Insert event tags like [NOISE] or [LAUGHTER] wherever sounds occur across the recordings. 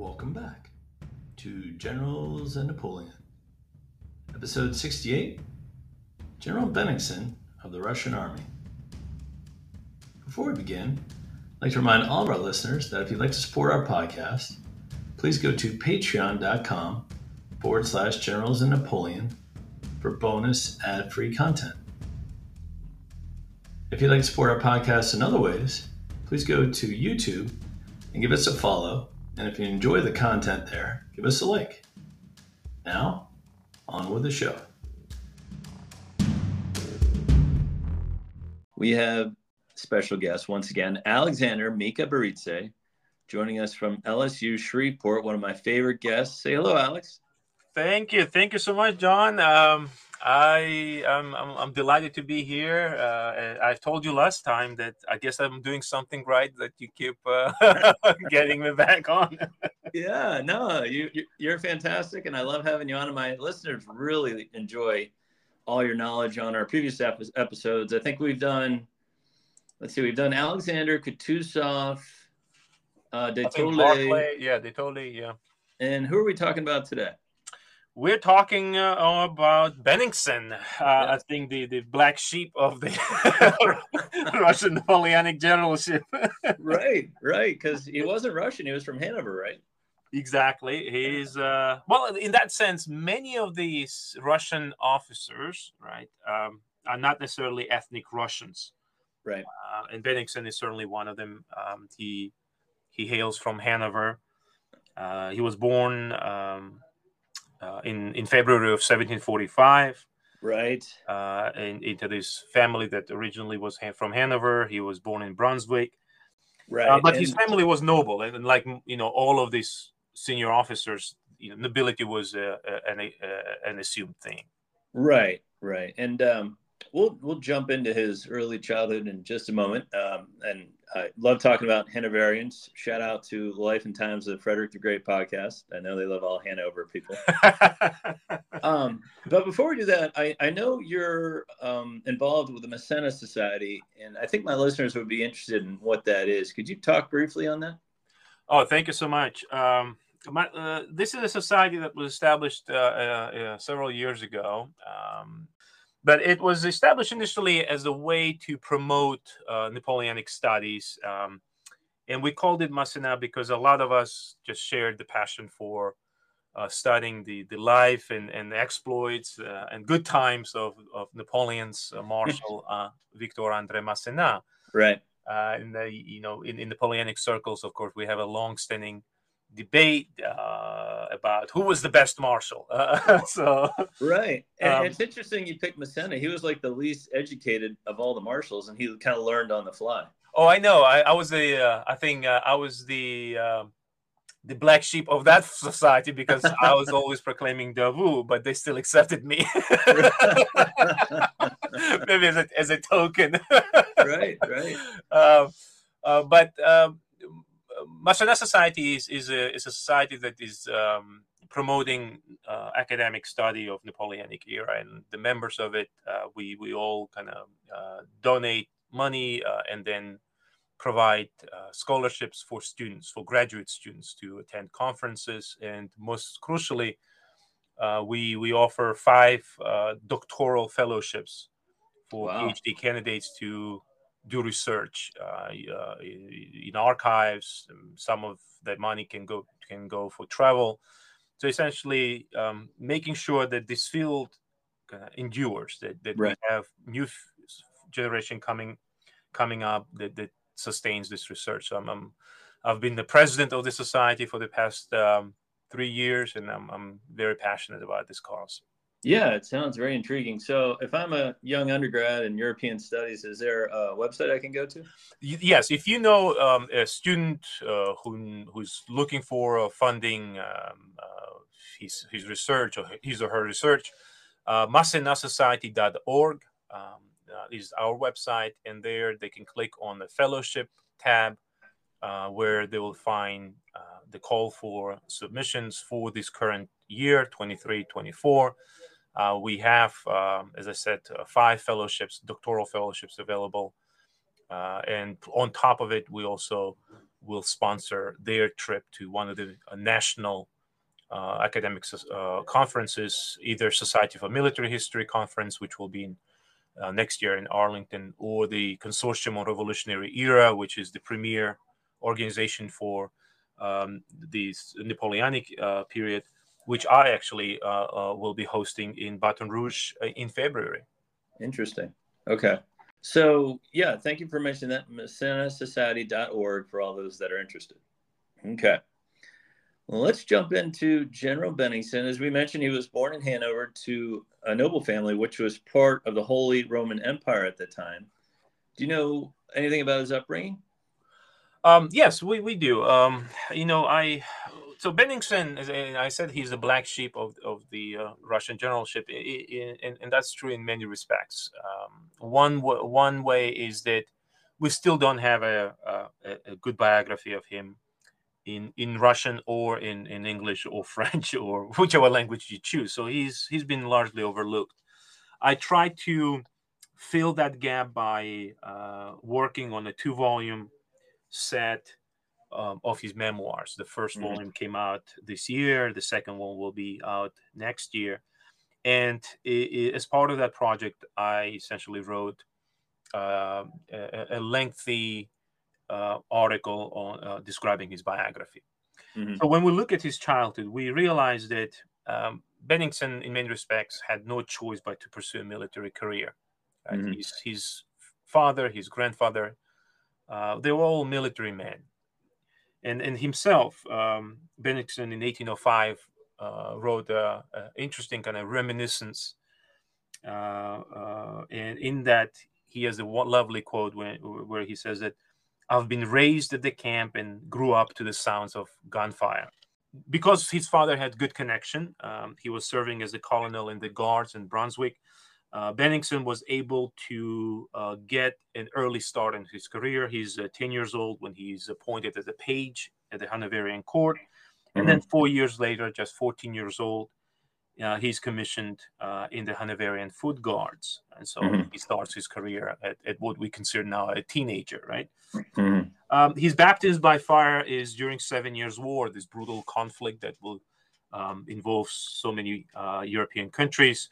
Welcome back to Generals and Napoleon. Episode 68 General Bennigsen of the Russian Army. Before we begin, I'd like to remind all of our listeners that if you'd like to support our podcast, please go to patreon.com forward slash generals and Napoleon for bonus ad free content. If you'd like to support our podcast in other ways, please go to YouTube and give us a follow. And if you enjoy the content there, give us a like. Now, on with the show. We have special guest once again, Alexander Mikaberidze, joining us from LSU Shreveport, one of my favorite guests. Say hello, Alex. Thank you. Thank you so much, John. Um, I am I'm, I'm, delighted to be here. Uh, I told you last time that I guess I'm doing something right that you keep uh, [LAUGHS] getting me back on. [LAUGHS] yeah, no, you you're fantastic, and I love having you on. And my listeners really enjoy all your knowledge on our previous episodes. I think we've done. Let's see, we've done Alexander Kutuzov, uh, De Tolly. Yeah, De Tolly, yeah. And who are we talking about today? We're talking uh, about Bennigsen. Uh, yeah. I think the, the black sheep of the [LAUGHS] [LAUGHS] Russian Napoleonic generalship. [LAUGHS] right, right. Because he wasn't Russian; he was from Hanover, right? Exactly. He's uh, well, in that sense, many of these Russian officers, right, um, are not necessarily ethnic Russians. Right. Uh, and Bennigsen is certainly one of them. Um, he he hails from Hanover. Uh, he was born. Um, uh, in in February of 1745. Right. Uh, in, into this family that originally was from Hanover. He was born in Brunswick. Right. Uh, but and his family was noble, and, and, like you know, all of these senior officers, you know, nobility was uh, an an assumed thing. Right. Right. And um, we'll we'll jump into his early childhood in just a moment. Um, and I love talking about Hanoverians. Shout out to the Life and Times of Frederick the Great podcast. I know they love all Hanover people. [LAUGHS] um, but before we do that, I, I know you're um, involved with the Massena Society, and I think my listeners would be interested in what that is. Could you talk briefly on that? Oh, thank you so much. Um, my, uh, this is a society that was established uh, uh, uh several years ago. Um, but it was established initially as a way to promote uh, Napoleonic studies. Um, and we called it Massena because a lot of us just shared the passion for uh, studying the, the life and, and exploits uh, and good times of, of Napoleon's uh, Marshal [LAUGHS] uh, Victor André Massena. Right. Uh, in the, you know, in, in Napoleonic circles, of course, we have a long-standing debate uh, about who was the best marshal. [LAUGHS] Uh, so right, and um, it's interesting you picked Massena. He was like the least educated of all the marshals, and he kind of learned on the fly. Oh, I know. I, I was the. Uh, I think uh, I was the. Um, the black sheep of that [LAUGHS] society because I was [LAUGHS] always proclaiming Davout, but they still accepted me. Maybe as a, as a token. right, right. Um, uh, but um, Massena Society is, is, a, is a society that is um, promoting uh, academic study of Napoleonic era, and the members of it, uh, we, we all kind of uh, donate money uh, and then provide uh, scholarships for students, for graduate students to attend conferences, and most crucially, uh, we, we offer five doctoral fellowships for wow. PhD candidates to do research uh, uh, in archives. Um, some of that money can go can go for travel. So essentially, um, making sure that this field uh, endures, that, that right. we have new f- generation coming coming up that, that sustains this research. So I'm, I'm I've been the president of the society for the past um, three years, and I'm, I'm very passionate about this cause. Yeah, it sounds very intriguing. So, if I'm a young undergrad in European studies, is there a website I can go to? Yes, if you know um, a student uh, who, who's looking for uh, funding um, uh, his, his research or his or her research, uh, massenasociety.org um, uh, is our website, and there they can click on the fellowship tab uh, where they will find uh, the call for submissions for this current year 23 24 uh, we have, um, as I said, uh, five fellowships, doctoral fellowships available. Uh, and on top of it, we also will sponsor their trip to one of the uh, national uh, academic uh, conferences, either Society for Military History conference, which will be in, next year in Arlington, or the Consortium on Revolutionary Era, which is the premier organization for um, the Napoleonic period, which I actually uh, will be hosting in Baton Rouge in February. Interesting. Okay. So, yeah, thank you for mentioning that. MassenaSociety.org for all those that are interested. Okay. Well, let's jump into General Bennigsen. As we mentioned, he was born in Hanover to a noble family, which was part of the Holy Roman Empire at the time. Do you know anything about his upbringing? Um, yes, we, we do. Um, you know, I so Bennigsen, I said he's the black sheep of, of the uh, Russian generalship, and, and, that's true in many respects. Um, one one way is that we still don't have a, a, a, good biography of him in in Russian or in, in English or [LAUGHS] French or whichever language you choose. So he's he's been largely overlooked. I tried to fill that gap by uh, working on a two volume set um, of his memoirs. The 1st mm-hmm. volume came out this year. The second one will be out next year. And it, it, as part of that project, I essentially wrote uh, a, a, lengthy uh, article on uh, describing his biography. Mm-hmm. So when we look at his childhood, we realize that um, Bennigsen, in many respects, had no choice but to pursue a military career. Right? Mm-hmm. His, his, father, his grandfather, uh, they were all military men and and himself, um, Bennigsen in 1805 uh, wrote an interesting kind of reminiscence, uh, uh, and in that he has a lovely quote where, where he says that I've been raised at the camp and grew up to the sounds of gunfire. Because his father had good connection, um, he was serving as a colonel in the guards in Brunswick uh, was able to uh, get an early start in his career. He's uh, 10 years old when he's appointed as a page at the Hanoverian court. And mm-hmm. then four years later, just 14 years old, uh, he's commissioned uh, in the Hanoverian Foot Guards. And so mm-hmm. he starts his career at, at, what we consider now a teenager, right? Mm-hmm. Um, his baptism by fire is during Seven Years' War, this brutal conflict that will um, involve so many uh, European countries.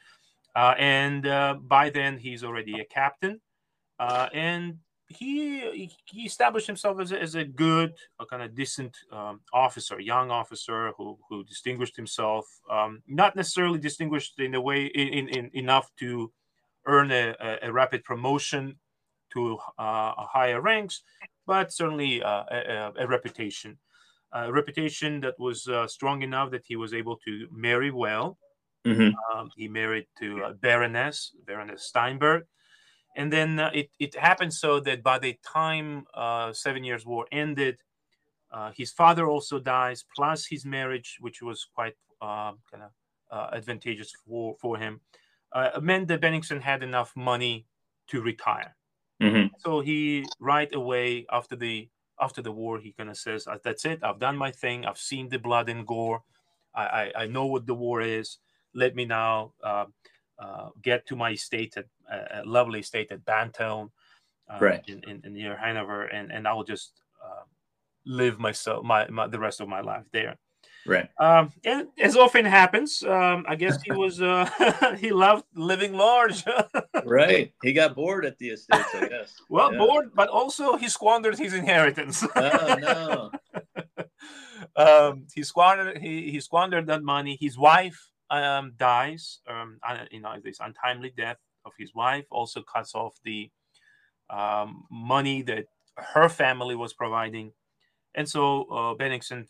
Uh, and uh, by then, he's already a captain. Uh, and he he established himself as a, as a good, a kind of decent um, officer, young officer who who distinguished himself, um, not necessarily distinguished in a way in, in enough to earn a, a, rapid promotion to uh, higher ranks, but certainly uh, a, a, reputation, a reputation that was uh, strong enough that he was able to marry well Mm-hmm. Um, he married to uh, Baroness Baroness Steinberg, and then uh, it it happened so that by the time uh, Seven Years' War ended, uh, his father also dies, plus his marriage, which was quite um, kind of uh, advantageous for for him, uh, meant that Bennigsen had enough money to retire. Mm-hmm. So he right away after the after the war, he kind of says, "That's it. I've done my thing. I've seen the blood and gore. I, I, I know what the war is." Let me now uh, uh, get to my estate at a lovely estate at Banteln, uh, right. in, in, in, near Hanover, and, and I will just uh, live myself my, my the rest of my life there. Right. Um, and as often happens, um, I guess he was uh, [LAUGHS] he loved living large. [LAUGHS] right. He got bored at the estate, I guess. [LAUGHS] well, yeah. bored, but also he squandered his inheritance. oh no. um, he squandered he, he squandered that money. His wife um, dies, um, you know, this untimely death of his wife also cuts off the um, money that her family was providing, and so uh, Bennigsen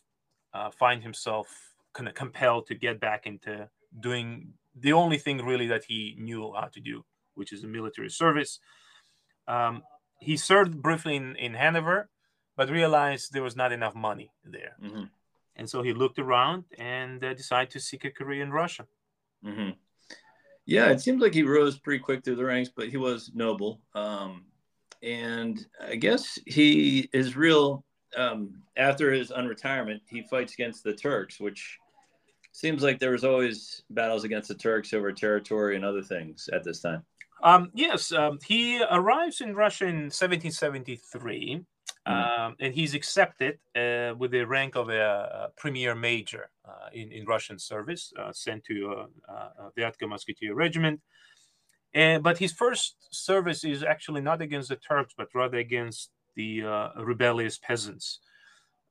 uh, himself kind of compelled to get back into doing the only thing really that he knew how to do, which is the military service. Um, he served briefly in, in Hanover, but realized there was not enough money there. Mm-hmm. And so he looked around and uh, decided to seek a career in Russia. Mm-hmm. Yeah, it seems like he rose pretty quick through the ranks, but he was noble. Um, and I guess he is real. Um, after his unretirement, he fights against the Turks, which seems like there was always battles against the Turks over territory and other things at this time. Um, yes, um, he arrives in Russia in 1773 Mm-hmm. Um, and he's accepted uh, with the rank of a, premier major uh, in, in Russian service, uh, sent to uh, Vyatka Musketeer Regiment. And, but his first service is actually not against the Turks, but rather against the rebellious peasants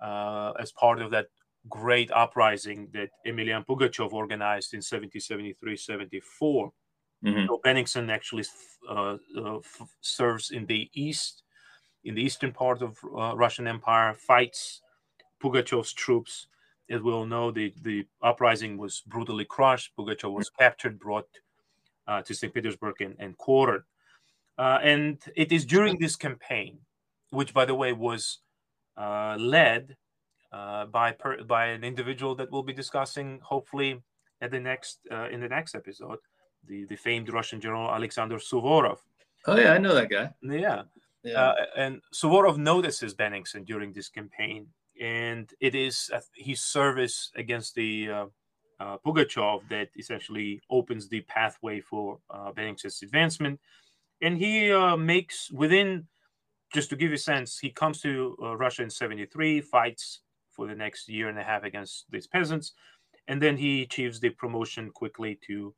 as part of that great uprising that Emelian Pugachev organized in 1773 74. Mm-hmm. So Benningsen actually uh, uh, f- serves in the east, in the eastern part of uh, Russian Empire, fights Pugachev's troops. As we all know, the, the uprising was brutally crushed. Pugachev was captured, brought uh, to St. Petersburg, and, and quartered. Uh, and it is during this campaign, which, by the way, was uh, led by per, by an individual that we'll be discussing, hopefully, at the next in the next episode the, the famed Russian general Alexander Suvorov. Oh yeah, I know that guy. Yeah, Uh, and Suvorov notices Benningsen during this campaign, and it is his service against the uh, uh, Pugachev that essentially opens the pathway for uh, Benningsen's advancement. And he uh, makes within, just to give you a sense, he comes to uh, Russia in '73, fights for the next year and a half against these peasants, and then he achieves the promotion quickly to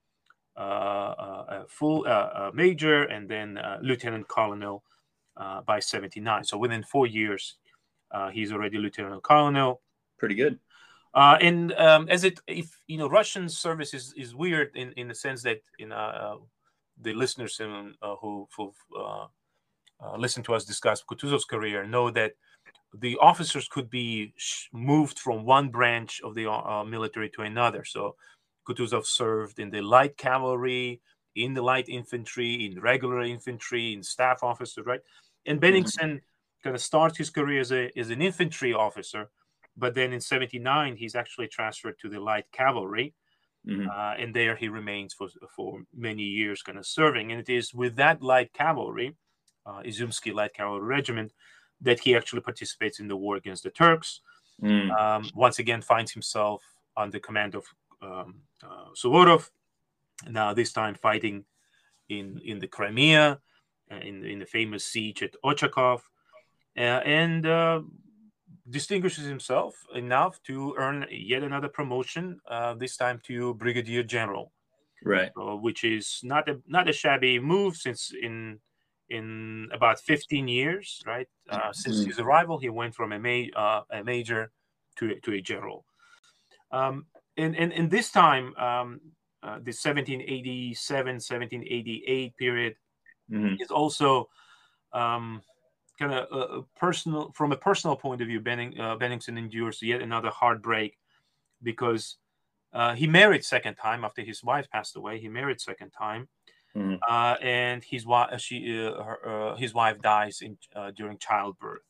uh, uh, a full uh, major and then lieutenant colonel by 79. So within four years, he's already lieutenant colonel. Pretty good. Uh, and um, as it if you know russian service is, is weird in, in the sense that in uh, the listeners in, uh, who who listen to us discuss kutuzov's career know that the officers could be moved from one branch of the military to another so Kutuzov served in the light cavalry, in the light infantry, in regular infantry, in staff officer, right? And mm-hmm. Benningsen kind of starts his career as, a, as an infantry officer, but then in 79, he's actually transferred to the light cavalry. Mm-hmm. Uh, and there he remains for, for many years, kind of serving. And it is with that light cavalry, uh, Izumsky Light Cavalry Regiment, that he actually participates in the war against the Turks. Mm. Um, once again, finds himself under command of um, uh, Suvorov. Now this time fighting in in the Crimea, in in the famous siege at Ochakov, uh, and distinguishes himself enough to earn yet another promotion. this time to brigadier general right uh, which is not a not a shabby move since in in about 15 years right uh, since mm-hmm. his arrival he went from a, ma- uh, a major to, to a general um, and, and, and this time, um, uh, the 1787, 1788 period mm-hmm. is also um, kind of a, a, personal, from a personal point of view, Benning, uh, Benningsen endures yet another heartbreak because uh, he married second time after his wife passed away. He married second time. Mm-hmm. Uh, and his wife, she, uh, her, uh, his wife dies in during childbirth.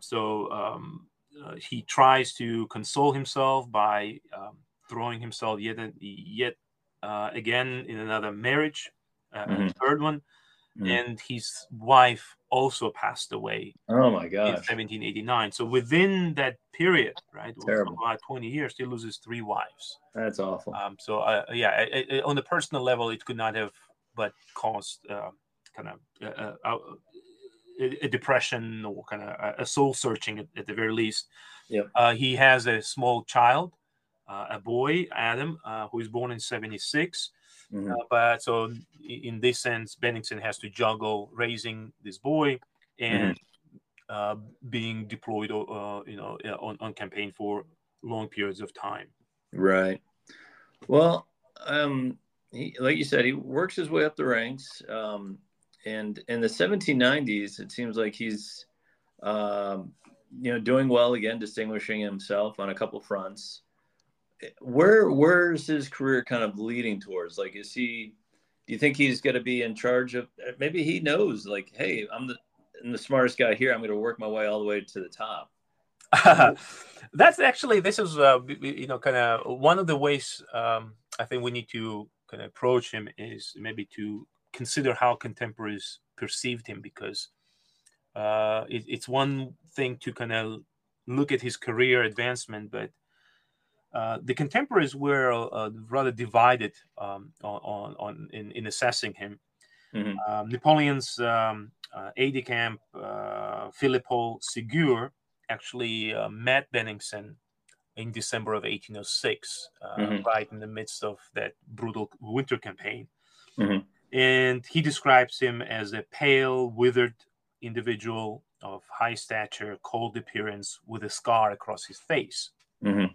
so um, uh, he tries to console himself by um, throwing himself yet yet uh, again in another marriage, uh, mm-hmm. third one, mm-hmm. and his wife also passed away. Oh my god! In 1789. So within that period, right, about 20 years, he loses three wives. That's awful. Um, so uh, yeah, it, it, on the personal level, it could not have but caused uh, kind of uh, uh, a, depression or kind of a soul searching at, at, the very least. Yep. Uh, he has a small child, uh, a boy, Adam, uh, who is born in 76. Mm-hmm. Uh, but so, in this sense, Benningsen has to juggle raising this boy and mm-hmm. being deployed, uh, you know, on, on campaign for long periods of time. Right. Well, um, he, like you said, he works his way up the ranks. Um, and in the 1790s, it seems like he's, um, you know, doing well again, distinguishing himself on a couple fronts. Where where's his career kind of leading towards? Like, is he? Do you think he's going to be in charge of? Maybe he knows, like, hey, I'm the I'm the smartest guy here. I'm going to work my way all the way to the top. [LAUGHS] That's actually this is uh, you know kind of one of the ways um, I think we need to kind of approach him is maybe to consider how contemporaries perceived him because uh, it, it's one thing to kind of look at his career advancement, but uh, the contemporaries were uh, rather divided um, on, on, in, in assessing him. Mm-hmm. Um, Napoleon's um, uh, aide de camp, uh, Philippe Ségur, actually uh, met Benningsen in December of 1806, uh, mm-hmm. right in the midst of that brutal winter campaign. Mm-hmm. And he describes him as a pale, withered individual of high stature, cold appearance, with a scar across his face. Mm-hmm.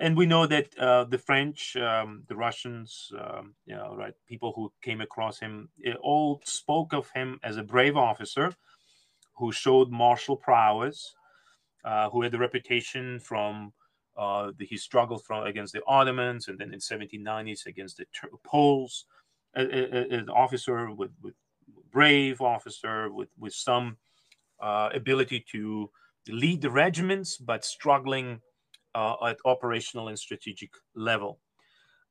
And we know that uh, the French, um, the Russians, um, you know, right, people who came across him, all spoke of him as a brave officer who showed martial prowess, uh, who had the reputation from uh, the, his struggle from against the Ottomans, and then in 1790s against the Poles, an officer with, with brave officer with with some uh, ability to lead the regiments, but struggling uh, at operational and strategic level.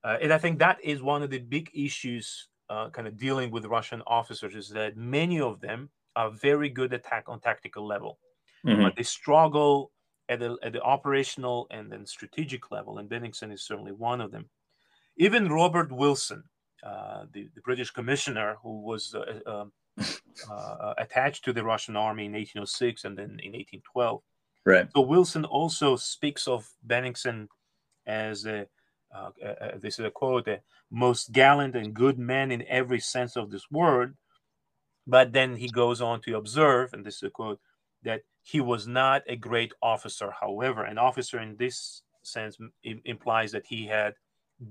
Uh, and I think that is one of the big issues, uh, kind of dealing with Russian officers, is that many of them are very good at attack on tactical level, mm-hmm. but they struggle at the, at the operational and then strategic level. And Benningsen is certainly one of them. Even Robert Wilson, uh, the, the, British commissioner who was uh, um, [LAUGHS] uh, attached to the Russian army in 1806 and then in 1812. Right. So Wilson also speaks of Benningsen as a, uh, uh, this is a quote, a most gallant and good man in every sense of this word. But then he goes on to observe, and this is a quote, that he was not a great officer. However, an officer in this sense implies that he had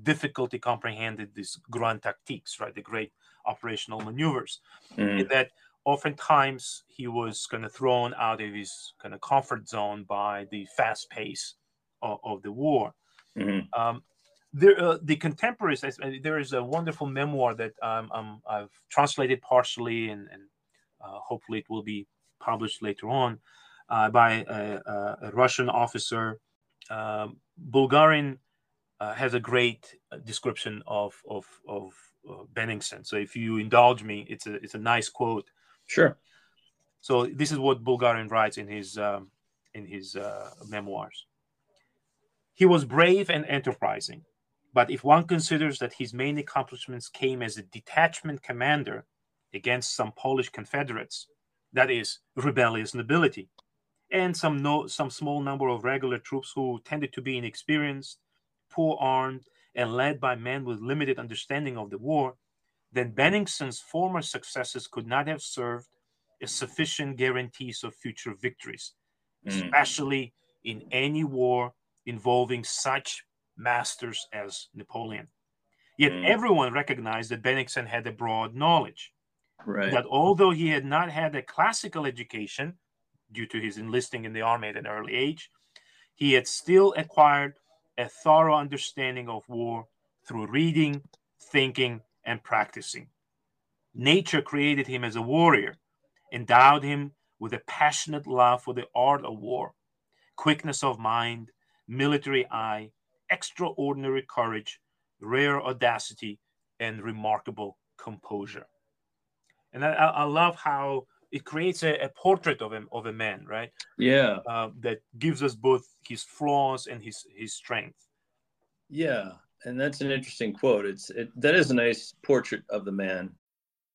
difficulty comprehended these grand tactics, right? The great operational maneuvers. Mm. That oftentimes he was kind of thrown out of his kind of comfort zone by the fast pace of, of the war. Mm-hmm. Um, there, uh, the contemporaries. There is a wonderful memoir that um, um, I've translated partially, and, and uh, hopefully it will be published later on uh, by a, a, Russian officer. Um, Bulgarin uh, has a great uh, description of of of uh, Benningsen. So if you indulge me, it's a it's a nice quote. Sure. So this is what Bulgarin writes in his um, in his uh, memoirs. He was brave and enterprising, but if one considers that his main accomplishments came as a detachment commander against some Polish Confederates, that is rebellious nobility, and some no, some small number of regular troops who tended to be inexperienced poor armed, and led by men with limited understanding of the war, then Benningsen's former successes could not have served as sufficient guarantees of future victories, mm. especially in any war involving such masters as Napoleon. Yet mm. everyone recognized that Benningsen had a broad knowledge. Right. That although he had not had a classical education due to his enlisting in the army at an early age, he had still acquired a thorough understanding of war through reading, thinking, and practicing. Nature created him as a warrior, endowed him with a passionate love for the art of war, quickness of mind, military eye, extraordinary courage, rare audacity, and remarkable composure. And I, I love how it creates a, a, portrait of him of a man right yeah uh, that gives us both his flaws and his his strength yeah and that's an interesting quote. It's it, that is a nice portrait of the man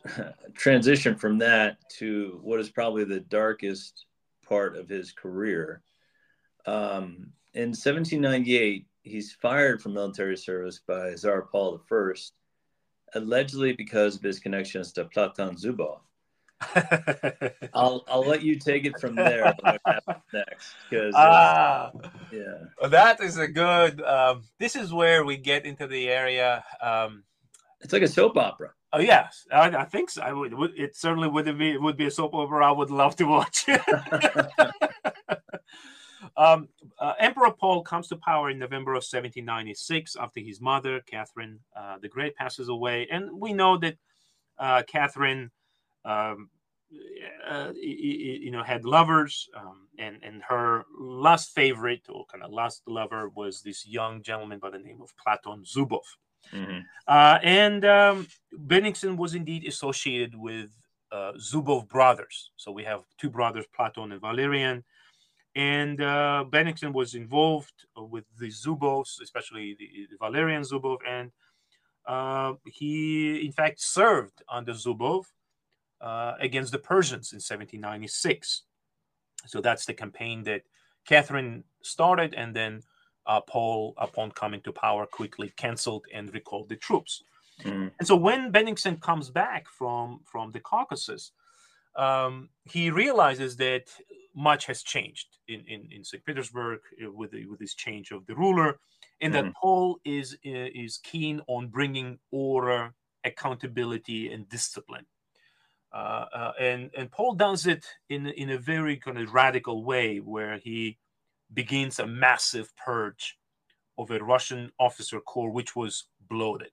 [LAUGHS] transition from that to what is probably the darkest part of his career. Um, in 1798, he's fired from military service by Tsar Paul I, allegedly because of his connections to Platon Zubov. [LAUGHS] I'll I'll let you take it from there. next, because uh, ah, yeah, that is a good. Um, this is where we get into the area. Um, it's like a soap opera. Oh yes, I, I think so. I would, it certainly would be would be a soap opera. I would love to watch. [LAUGHS] um, uh, Emperor Paul comes to power in November of 1796 after his mother Catherine uh, the Great passes away, and we know that uh, Catherine, um, uh, you know, had lovers, um, and and her last favorite or kind of last lover was this young gentleman by the name of Platon Zubov. Mm-hmm. Uh, and um, Bennigsen was indeed associated with uh, Zubov brothers. So we have two brothers, Platon and Valerian. And uh, Bennigsen was involved with the Zubovs, especially the, the Valerian Zubov, and uh, he, in fact, served under Zubov uh, against the Persians in 1796. So that's the campaign that Catherine started, and then uh, Paul, upon coming to power, quickly canceled and recalled the troops. Mm. And so when Bennigsen comes back from from the Caucasus, um, he realizes that much has changed in, in, in St. Petersburg uh, with the, with this change of the ruler, and mm. that Paul is uh, is keen on bringing order, accountability, and discipline. Uh, uh, and and Paul does it in in a very kind of radical way, where he begins a massive purge of a Russian officer corps, which was bloated.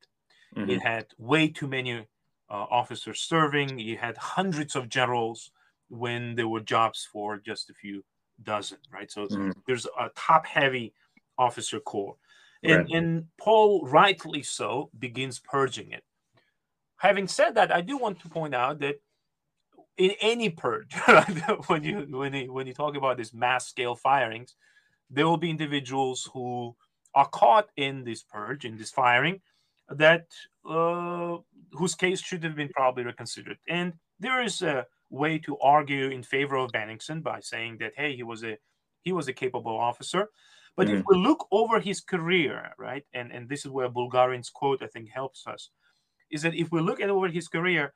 Mm-hmm. It had way too many uh, officers serving. You had hundreds of generals when there were jobs for just a few dozen, right? So mm-hmm. there's a top heavy officer corps. And, right. and Paul, rightly so, begins purging it. Having said that, I do want to point out that in any purge, [LAUGHS] when you when you, when you talk about these mass scale firings, there will be individuals who are caught in this purge, in this firing, that uh, whose case should have been probably reconsidered. And there is a way to argue in favor of Bennigsen by saying that hey, he was a he was a capable officer. But mm-hmm. if we look over his career, right, and and this is where Bulgarin's quote I think helps us, is that if we look at over his career,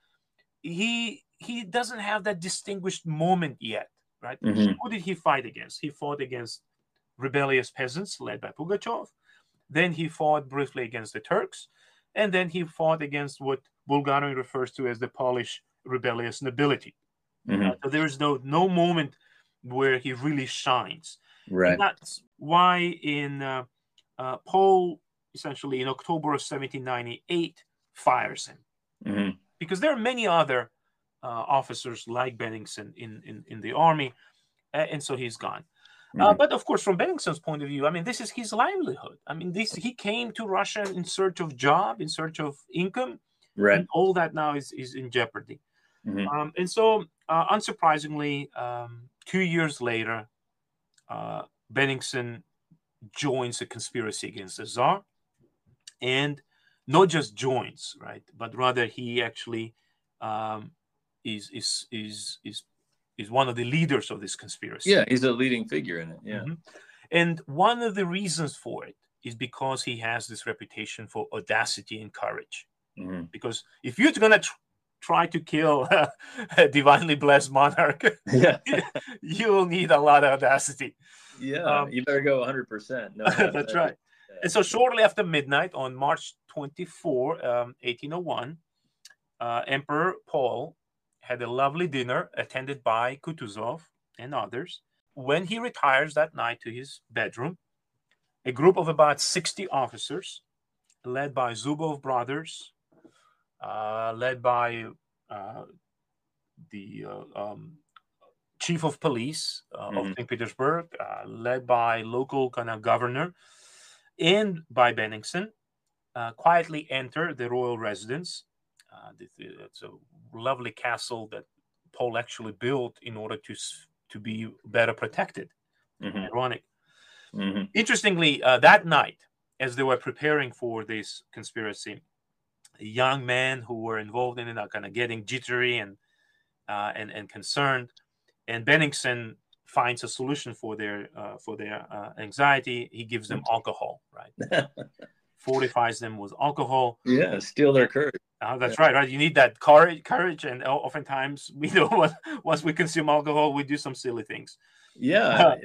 he he doesn't have that distinguished moment yet, right? Mm-hmm. Who did he fight against? He fought against rebellious peasants led by Pugachev. Then he fought briefly against the Turks, and then he fought against what Bulgarin refers to as the Polish rebellious nobility. Mm-hmm. Uh, so there is no no moment where he really shines. Right. And that's why in uh, uh, Paul, essentially in October of 1798, fires him. Mm-hmm because there are many other officers like Bennigsen in, in, in the army, and so he's gone. Uh, mm-hmm. Uh, but of course, from Bennigsen's point of view, I mean, this is his livelihood. I mean, this he came to Russia in search of job, in search of income, right? And all that now is is in jeopardy. Mm-hmm. Um, and so, uh, unsurprisingly, um, two years later, uh, joins a conspiracy against the Tsar, and not just joins, right? But rather he actually um, is is is is is one of the leaders of this conspiracy. Yeah, he's a leading figure in it. Yeah, mm-hmm. and one of the reasons for it is because he has this reputation for audacity and courage. Mm-hmm. Because if you're gonna tr- try to kill a [LAUGHS] divinely blessed monarch, [LAUGHS] yeah. [LAUGHS] you will need a lot of audacity. Yeah, um, you better go 100. percent No, that's right. And so shortly after midnight on March 24, um, 1801, uh, Emperor Paul had a lovely dinner attended by Kutuzov and others. When he retires that night to his bedroom, a group of about 60 officers, led by Zubov brothers, uh, led by uh, the uh, um, chief of police uh, mm-hmm. of St. Petersburg, uh, led by local kind of governor, and by Bennigsen, uh, quietly enter the royal residence. Uh, it's a lovely castle that Paul actually built in order to to be better protected. Mm-hmm. Ironic. Mm-hmm. Interestingly, uh, that night, as they were preparing for this conspiracy, young men who were involved in it are kind of getting jittery and uh, and and concerned. And Bennigsen finds a solution for their uh, for their uh, anxiety. He gives them alcohol, right? [LAUGHS] Fortifies them with alcohol. Yeah, steel their courage. Uh, that's yeah. right, right. You need that courage, courage, and oftentimes [LAUGHS] we know what once we consume alcohol, we do some silly things. Yeah.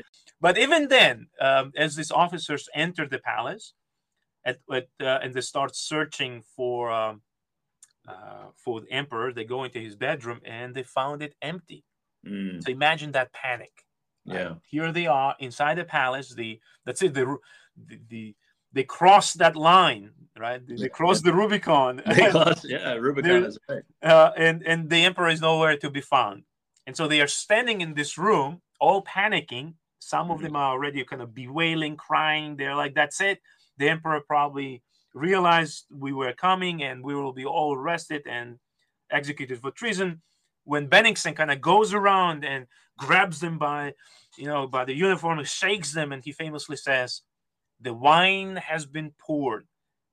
but even then, um, as these officers enter the palace, at, at uh, and they start searching for um, uh, for the emperor, they go into his bedroom and they found it empty. Mm. So imagine that panic yeah. here they are inside the palace. The that's it. The the the, they cross that line, right? They, they cross the Rubicon. [LAUGHS] They [LAUGHS] cross, yeah, Rubicon is right. Uh, and and the emperor is nowhere to be found, and so they are standing in this room, all panicking. Some of Mm-hmm. them are already kind of bewailing, crying. They're like, "That's it." The emperor probably realized we were coming, and we will be all arrested and executed for treason. When Benningsen kind of goes around and grabs them by, you know, by the uniform, and shakes them, and he famously says, "The wine has been poured.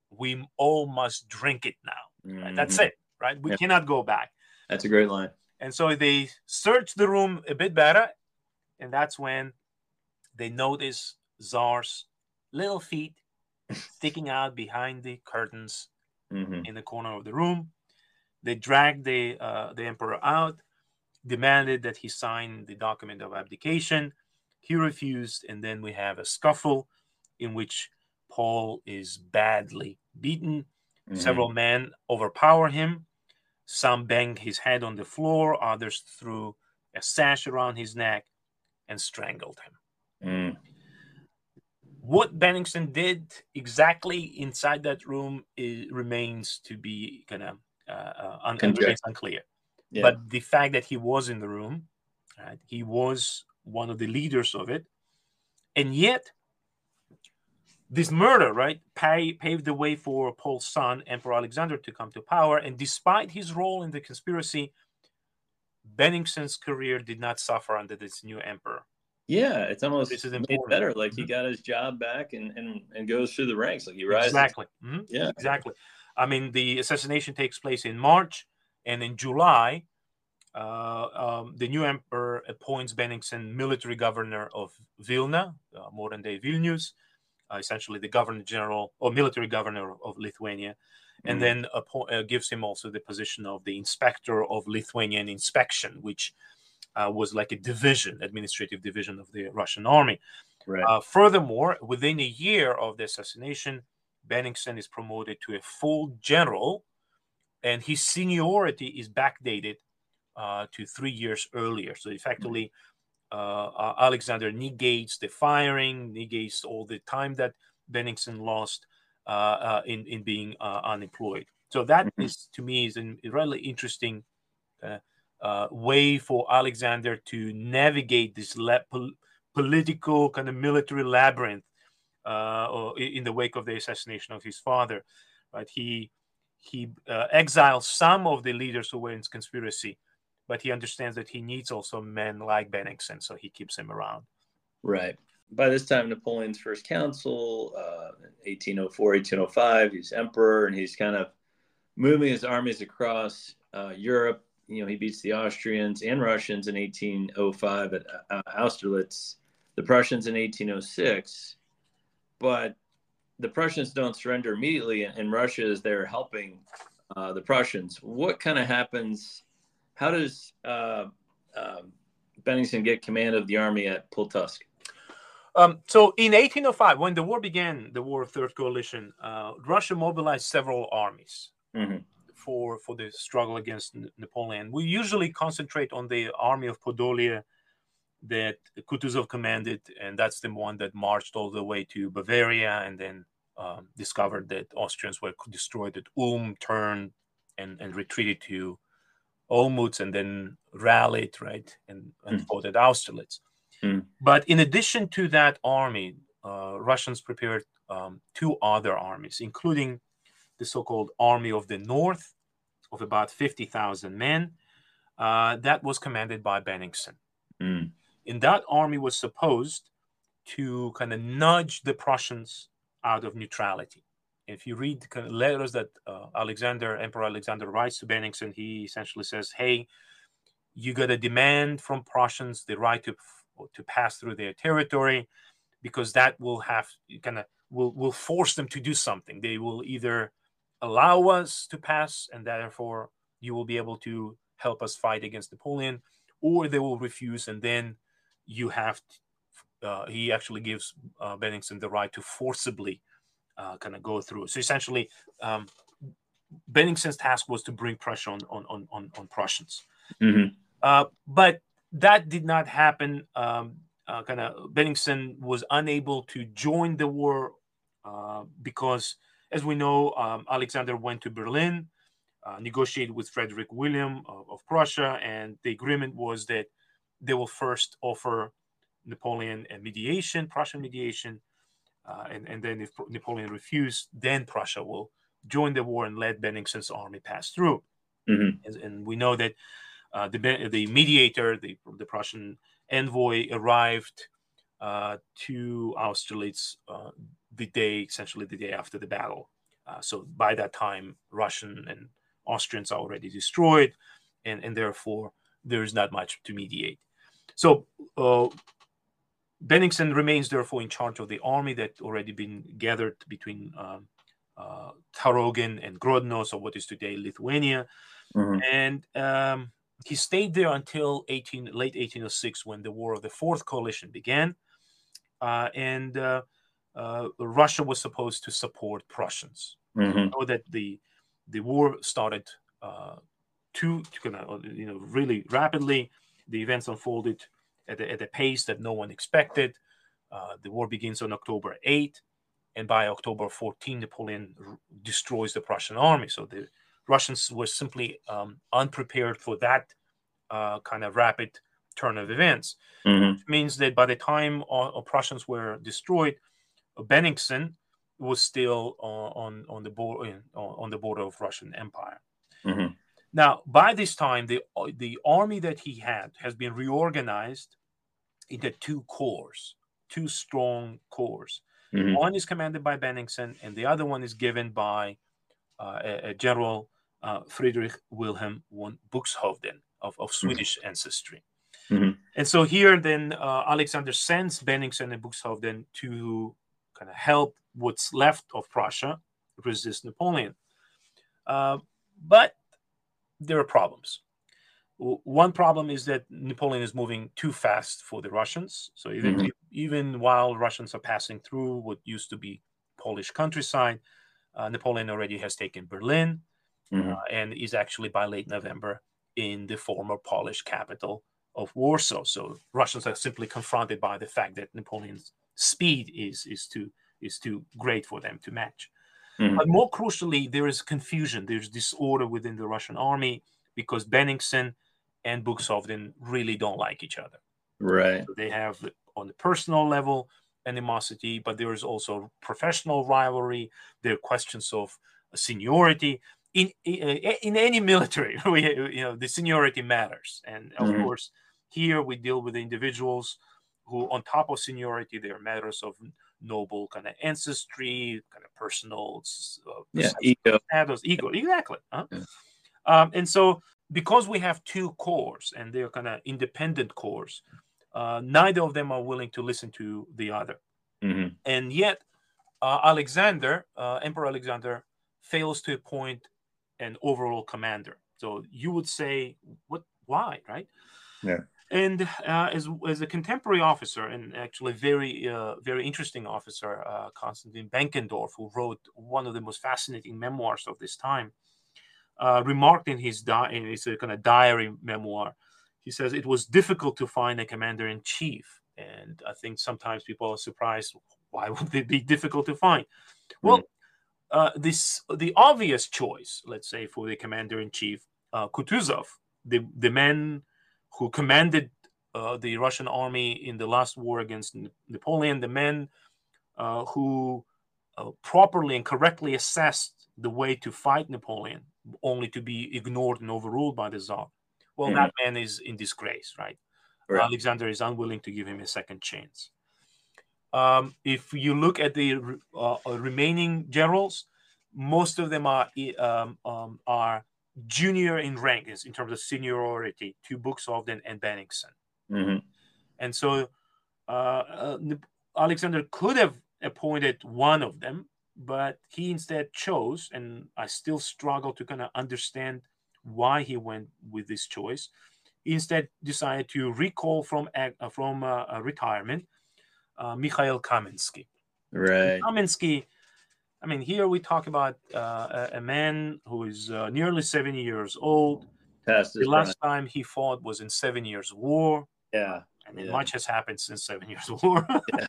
We all must drink it now. Right? That's Mhm. it. Right? We Yeah. cannot go back." That's a great line. And so they search the room a bit better, and that's when they notice Czar's little feet [LAUGHS] sticking out behind the curtains hmm in the corner of the room. They dragged the uh, the emperor out, demanded that he sign the document of abdication. He refused, and then we have a scuffle in which Paul is badly beaten. Mm-hmm. Several men overpower him. Some bang his head on the floor, others threw a sash around his neck and strangled him. Mm. What Benningsen did exactly inside that room is, remains to be kind of uh, uh, un- unclear. Yeah. But the fact that he was in the room, right, he was one of the leaders of it, and yet this murder, right, pay, paved the way for Paul's son, Emperor Alexander, to come to power. And despite his role in the conspiracy, Benningsen's career did not suffer under this new emperor. yeah, it's almost This is made better. Like he Mhm. got his job back and, and, and goes through the ranks. Like he rises. Exactly. Mhm. Yeah. Exactly. I mean, the assassination takes place in March, and in July, uh, um, the new emperor appoints Benningsen military governor of Vilna, uh, modern day Vilnius, essentially the governor general or military governor of, Lithuania, and Mhm. then uh, gives him also the position of the inspector of Lithuanian inspection, which uh, was like a division, administrative division of the Russian army. Right. Uh, furthermore, within a year of the assassination, Benningsen is promoted to a full general, and his seniority is backdated uh, to three years earlier. So effectively, uh, uh, Alexander negates the firing, negates all the time that Benningsen lost uh, uh, in in being uh, unemployed. So that is Mhm. to me is a really interesting uh, uh, way for Alexander to navigate this pol- political kind of military labyrinth uh, or in the wake of the assassination of his father. Right, he he uh, exiles some of the leaders who were in conspiracy, but he understands that he needs also men like Benningsen, so he keeps him around. Right. By this time, Napoleon's first consul, uh, 1804, 1805, he's emperor, and he's kind of moving his armies across uh, Europe. You know, he beats the Austrians and Russians in 1805 at uh, Austerlitz, the Prussians in 1806. But the Prussians don't surrender immediately, and Russia is there helping uh, the Prussians. What kind of happens? How does uh, um Bennigsen get command of the army at Pultusk? Um, so in 1805, when the war began, the War of Third Coalition, uh, Russia mobilized several armies Mhm. for for the struggle against N- Napoleon. We usually concentrate on the army of Podolia that Kutuzov commanded, and that's the one that marched all the way to Bavaria and then um, discovered that Austrians were destroyed at Ulm, turned and, and retreated to Olmutz, and then rallied, right, and, and Mm. fought at Austerlitz. Mm. But in addition to that army, uh, Russians prepared um, two other armies, including the so-called Army of the North, of about 50,000 men. Uh, that was commanded by Benningsen. Mm. And that army was supposed to kind of nudge the Prussians out of neutrality. If you read kind of letters that uh, Alexander, Emperor Alexander writes to Benningsen, he essentially says, "Hey, you got to demand from Prussians the right to to pass through their territory, because that will have kind of will will force them to do something. They will either allow us to pass, and therefore you will be able to help us fight against Napoleon, or they will refuse, and then you have." To, uh, he actually gives uh, Benningsen the right to forcibly uh, kind of go through. So essentially, um, Benningsen's task was to bring pressure on on on, on, on Prussians. Mhm. Uh, but that did not happen. Um, uh, kind of Benningsen was unable to join the war uh, because, as we know, um, Alexander went to Berlin, uh, negotiated with Frederick William of, of, Prussia, and the agreement was that they will first offer Napoleon a mediation, Prussian mediation, uh, and, and then if Napoleon refused, then Prussia will join the war and let Bennigsen's army pass through. Mm-hmm. And, and, we know that uh, the, the mediator, the, the Prussian envoy, arrived uh, to Austerlitz uh, the day, essentially the day after the battle. Uh, so by that time, Russian and Austrians are already destroyed, and, and therefore there is not much to mediate. So uh, Bennigsen remains therefore in charge of the army that already been gathered between um, uh, Tauroggen and Grodno, so what is today Lithuania, mm-hmm. and um, he stayed there until 18 late 1806 when the War of the Fourth Coalition began, uh, and uh, uh, Russia was supposed to support Prussians. Mm-hmm. know that the the war started uh, too, you know, really rapidly. The events unfolded at a, at a pace that no one expected. Uh, the war begins on October 8, and by October 14, Napoleon r- destroys the Prussian army. So the Russians were simply um, unprepared for that uh, kind of rapid turn of events. Mm-hmm. Which means that by the time uh, Prussians were destroyed, Bennigsen was still on on the border on the border of Russian Empire. Mm-hmm. Now, by this time, the the army that he had has been reorganized into two corps, two strong corps. Mm-hmm. One is commanded by Bennigsen, and the other one is given by uh, a, a, general uh, Friedrich Wilhelm von Buxhoevden of, of mm-hmm. Swedish mm-hmm. ancestry. Mm-hmm. And so here, then uh, Alexander sends Bennigsen and Buxhoevden to kind of help what's left of Prussia resist Napoleon. Uh, but there are problems. One problem is that Napoleon is moving too fast for the Russians. So even mm-hmm. even while Russians are passing through what used to be Polish countryside, uh, Napoleon already has taken Berlin mm-hmm. uh, and is actually by late November in the former Polish capital of Warsaw. So Russians are simply confronted by the fact that Napoleon's speed is is too is too great for them to match. Mm-hmm. But more crucially, there is confusion. There's disorder within the Russian army because Bennigsen and Buxhoevden really don't like each other. Right. So they have on the personal level animosity, but there is also professional rivalry. There are questions of seniority. In, in, in any military, [LAUGHS] we, you know, the seniority matters. And of mm-hmm. course, here we deal with individuals who, on top of seniority, there are matters of noble kind of ancestry, kind of personal, uh, yeah, ego, status, ego, exactly. Huh? Yeah. Um, and so, because we have two corps and they're kind of independent corps, uh, neither of them are willing to listen to the other. Mm-hmm. And yet, uh, Alexander, uh, Emperor Alexander, fails to appoint an overall commander. So you would say, what? Why? Right? Yeah. And uh, as, as a contemporary officer, and actually very uh, very interesting officer, uh, Konstantin Benckendorff, who wrote one of the most fascinating memoirs of this time, uh, remarked in his di- in his uh, kind of diary memoir, he says it was difficult to find a commander in chief, and I think sometimes people are surprised why would it be difficult to find? Well, mm. this the obvious choice, let's say, for the commander in chief, Kutuzov, the the man who commanded uh, the Russian army in the last war against Napoleon, the men uh, who uh, properly and correctly assessed the way to fight Napoleon, only to be ignored and overruled by the Tsar. Well, mm-hmm. that man is in disgrace, right? right? Alexander is unwilling to give him a second chance. Um, if you look at the uh, remaining generals, most of them are um, um, are junior in rank in terms of seniority to Buxhoevden and Bennigsen. Mm-hmm. And so uh, uh, Alexander could have appointed one of them, but he instead chose, and I still struggle to kind of understand why he went with this choice. He instead decided to recall from uh, from uh, retirement uh, Mikhail Kamensky. Right. Kamensky I mean, here we talk about uh, a, a, man who is uh, nearly 70 years old. Past the last time he fought was in Seven Years' War. Yeah. I mean, yeah. much has happened since Seven Years' [LAUGHS] War. yeah.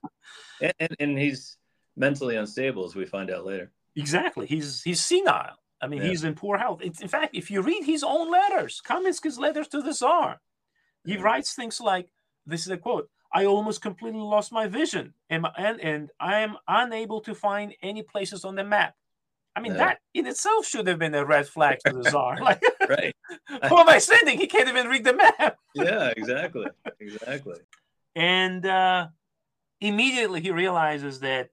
And, and, and, he's mentally unstable, as we find out later. Exactly. He's he's senile. I mean, yeah. he's in poor health. It's, in fact, if you read his own letters, Kamensky's letters to the Tsar, he writes things like, "This is a quote: I almost completely lost my vision, and and, and I am unable to find any places on the map. I mean, yeah. that in itself should have been a red flag to the czar. [LAUGHS] Like, right? [LAUGHS] who am I sending? He can't even read the map. yeah, exactly, exactly. And uh, immediately he realizes that,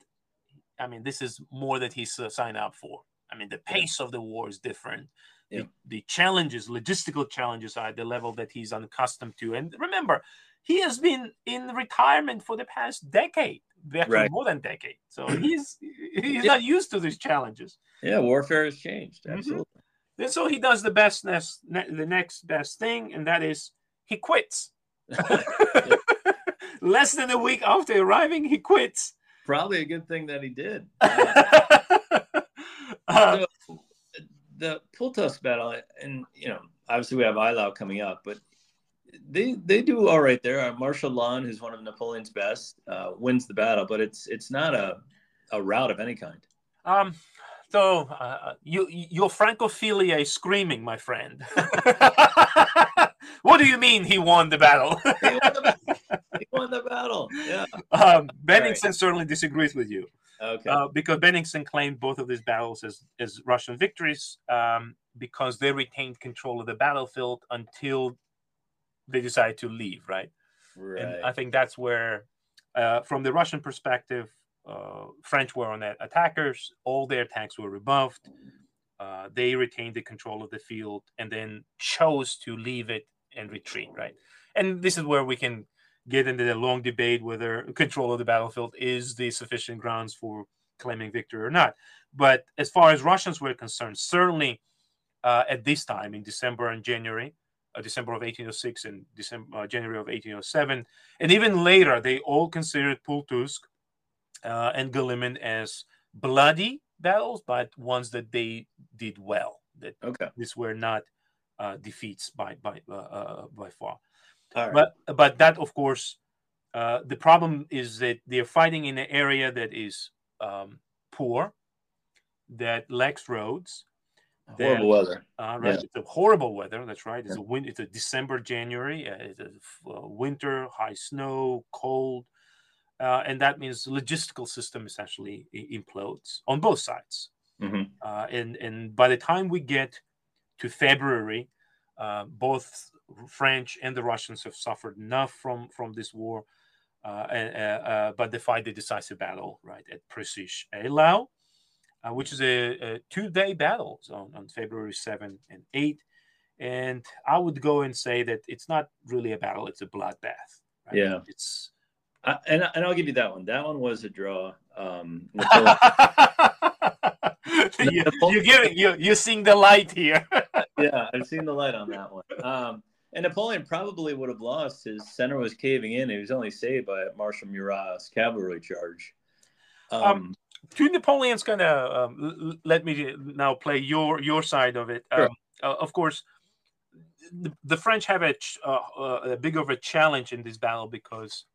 I mean, this is more that he's uh, signed up for. I mean, the pace yeah. of the war is different. Yeah. The, the challenges, logistical challenges, are at the level that he's unaccustomed to. And remember, he has been in retirement for the past decade, actually right. more than decade. So [CLEARS THROAT] he's he's yeah. not used to these challenges. Yeah, warfare has changed mm-hmm. absolutely. Mm-hmm. And so he does the best next, the next best thing, and that is he quits. [LAUGHS] [LAUGHS] Less than a week after arriving, he quits. Probably a good thing that he did. [LAUGHS] Uh, uh, the Pultusk battle, and you know, obviously we have Eylau coming up, but they they do all right there. Uh, Marshal Lannes, who's one of Napoleon's best, uh, wins the battle, but it's it's not a a rout of any kind. Um, so uh, you your Francophilia is screaming, my friend. [LAUGHS] what do you mean he won the battle? [LAUGHS] he, won the battle. he won the battle. Yeah. Um, Bennigsen right. certainly disagrees with you. Okay. Uh, because Bennigsen claimed both of these battles as, as Russian victories um, because they retained control of the battlefield until they decided to leave, right? Right. And I think that's where, uh, from the Russian perspective, uh, French were on that attackers. All their tanks were rebuffed. Uh, they retained the control of the field and then chose to leave it and retreat, right? And this is where we can get into the long debate whether control of the battlefield is the sufficient grounds for claiming victory or not. But as far as Russians were concerned, certainly uh, at this time in December and January, uh, December of 1806 and December, uh, January of 1807. And even later, they all considered Pultusk uh, and Golymin as bloody battles, but ones that they did well. That okay. these were not uh, defeats by by uh, uh, by far. But but that of course, the problem is that they're fighting in an area that is um, poor, that lacks roads, horrible weather. Uh, right, yeah. it's a horrible weather. That's right. It's yeah. a wind. It's a December, January. Uh, it's a uh, winter, high snow, cold, uh, and that means the logistical system essentially implodes on both sides. Mm-hmm. Uh, and and by the time we get to February, uh, both French and the Russians have suffered enough from from this war. And, but they fight the decisive battle right at Preussisch Eylau uh, which is a, a two-day battle on, on February 7 and 8. And I would go and say that it's not really a battle; it's a bloodbath. Right? Yeah, it's I, and and I'll give you that one. That one was a draw. Um, [LAUGHS] you, [LAUGHS] you give it. You you seeing the light here. [LAUGHS] yeah, I've seen the light on that one. Um, and Napoleon probably would have lost. His center was caving in. He was only saved by Marshal Murat's cavalry charge. Um, um, to Napoleon's going to um, let me now play your your side of it. Sure. Um, uh, of course, the, the, French have a, uh, uh, a big of a challenge in this battle because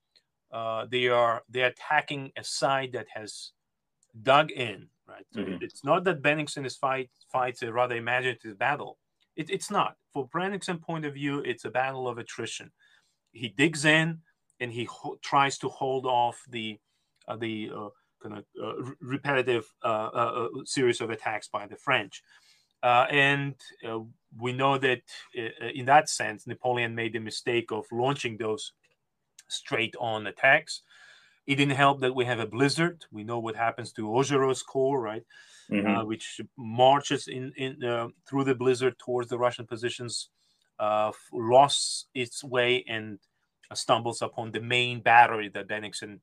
uh, they are they're attacking a side that has dug in. Right, so mm-hmm. it's not that Bennigsen is fight fights a rather imaginative battle. It, it's not. For Bennigsen point of view, it's a battle of attrition. He digs in and he ho- tries to hold off the uh, the uh, kind of uh, repetitive uh, uh, series of attacks by the French. and we know that in that sense, Napoleon made the mistake of launching those straight on attacks. It didn't help that we have a blizzard. We know what happens to Augereau's corps, right? Mm-hmm. Uh, which marches in, in uh, through the blizzard towards the Russian positions, uh, lost its way and stumbles upon the main battery that Bennigsen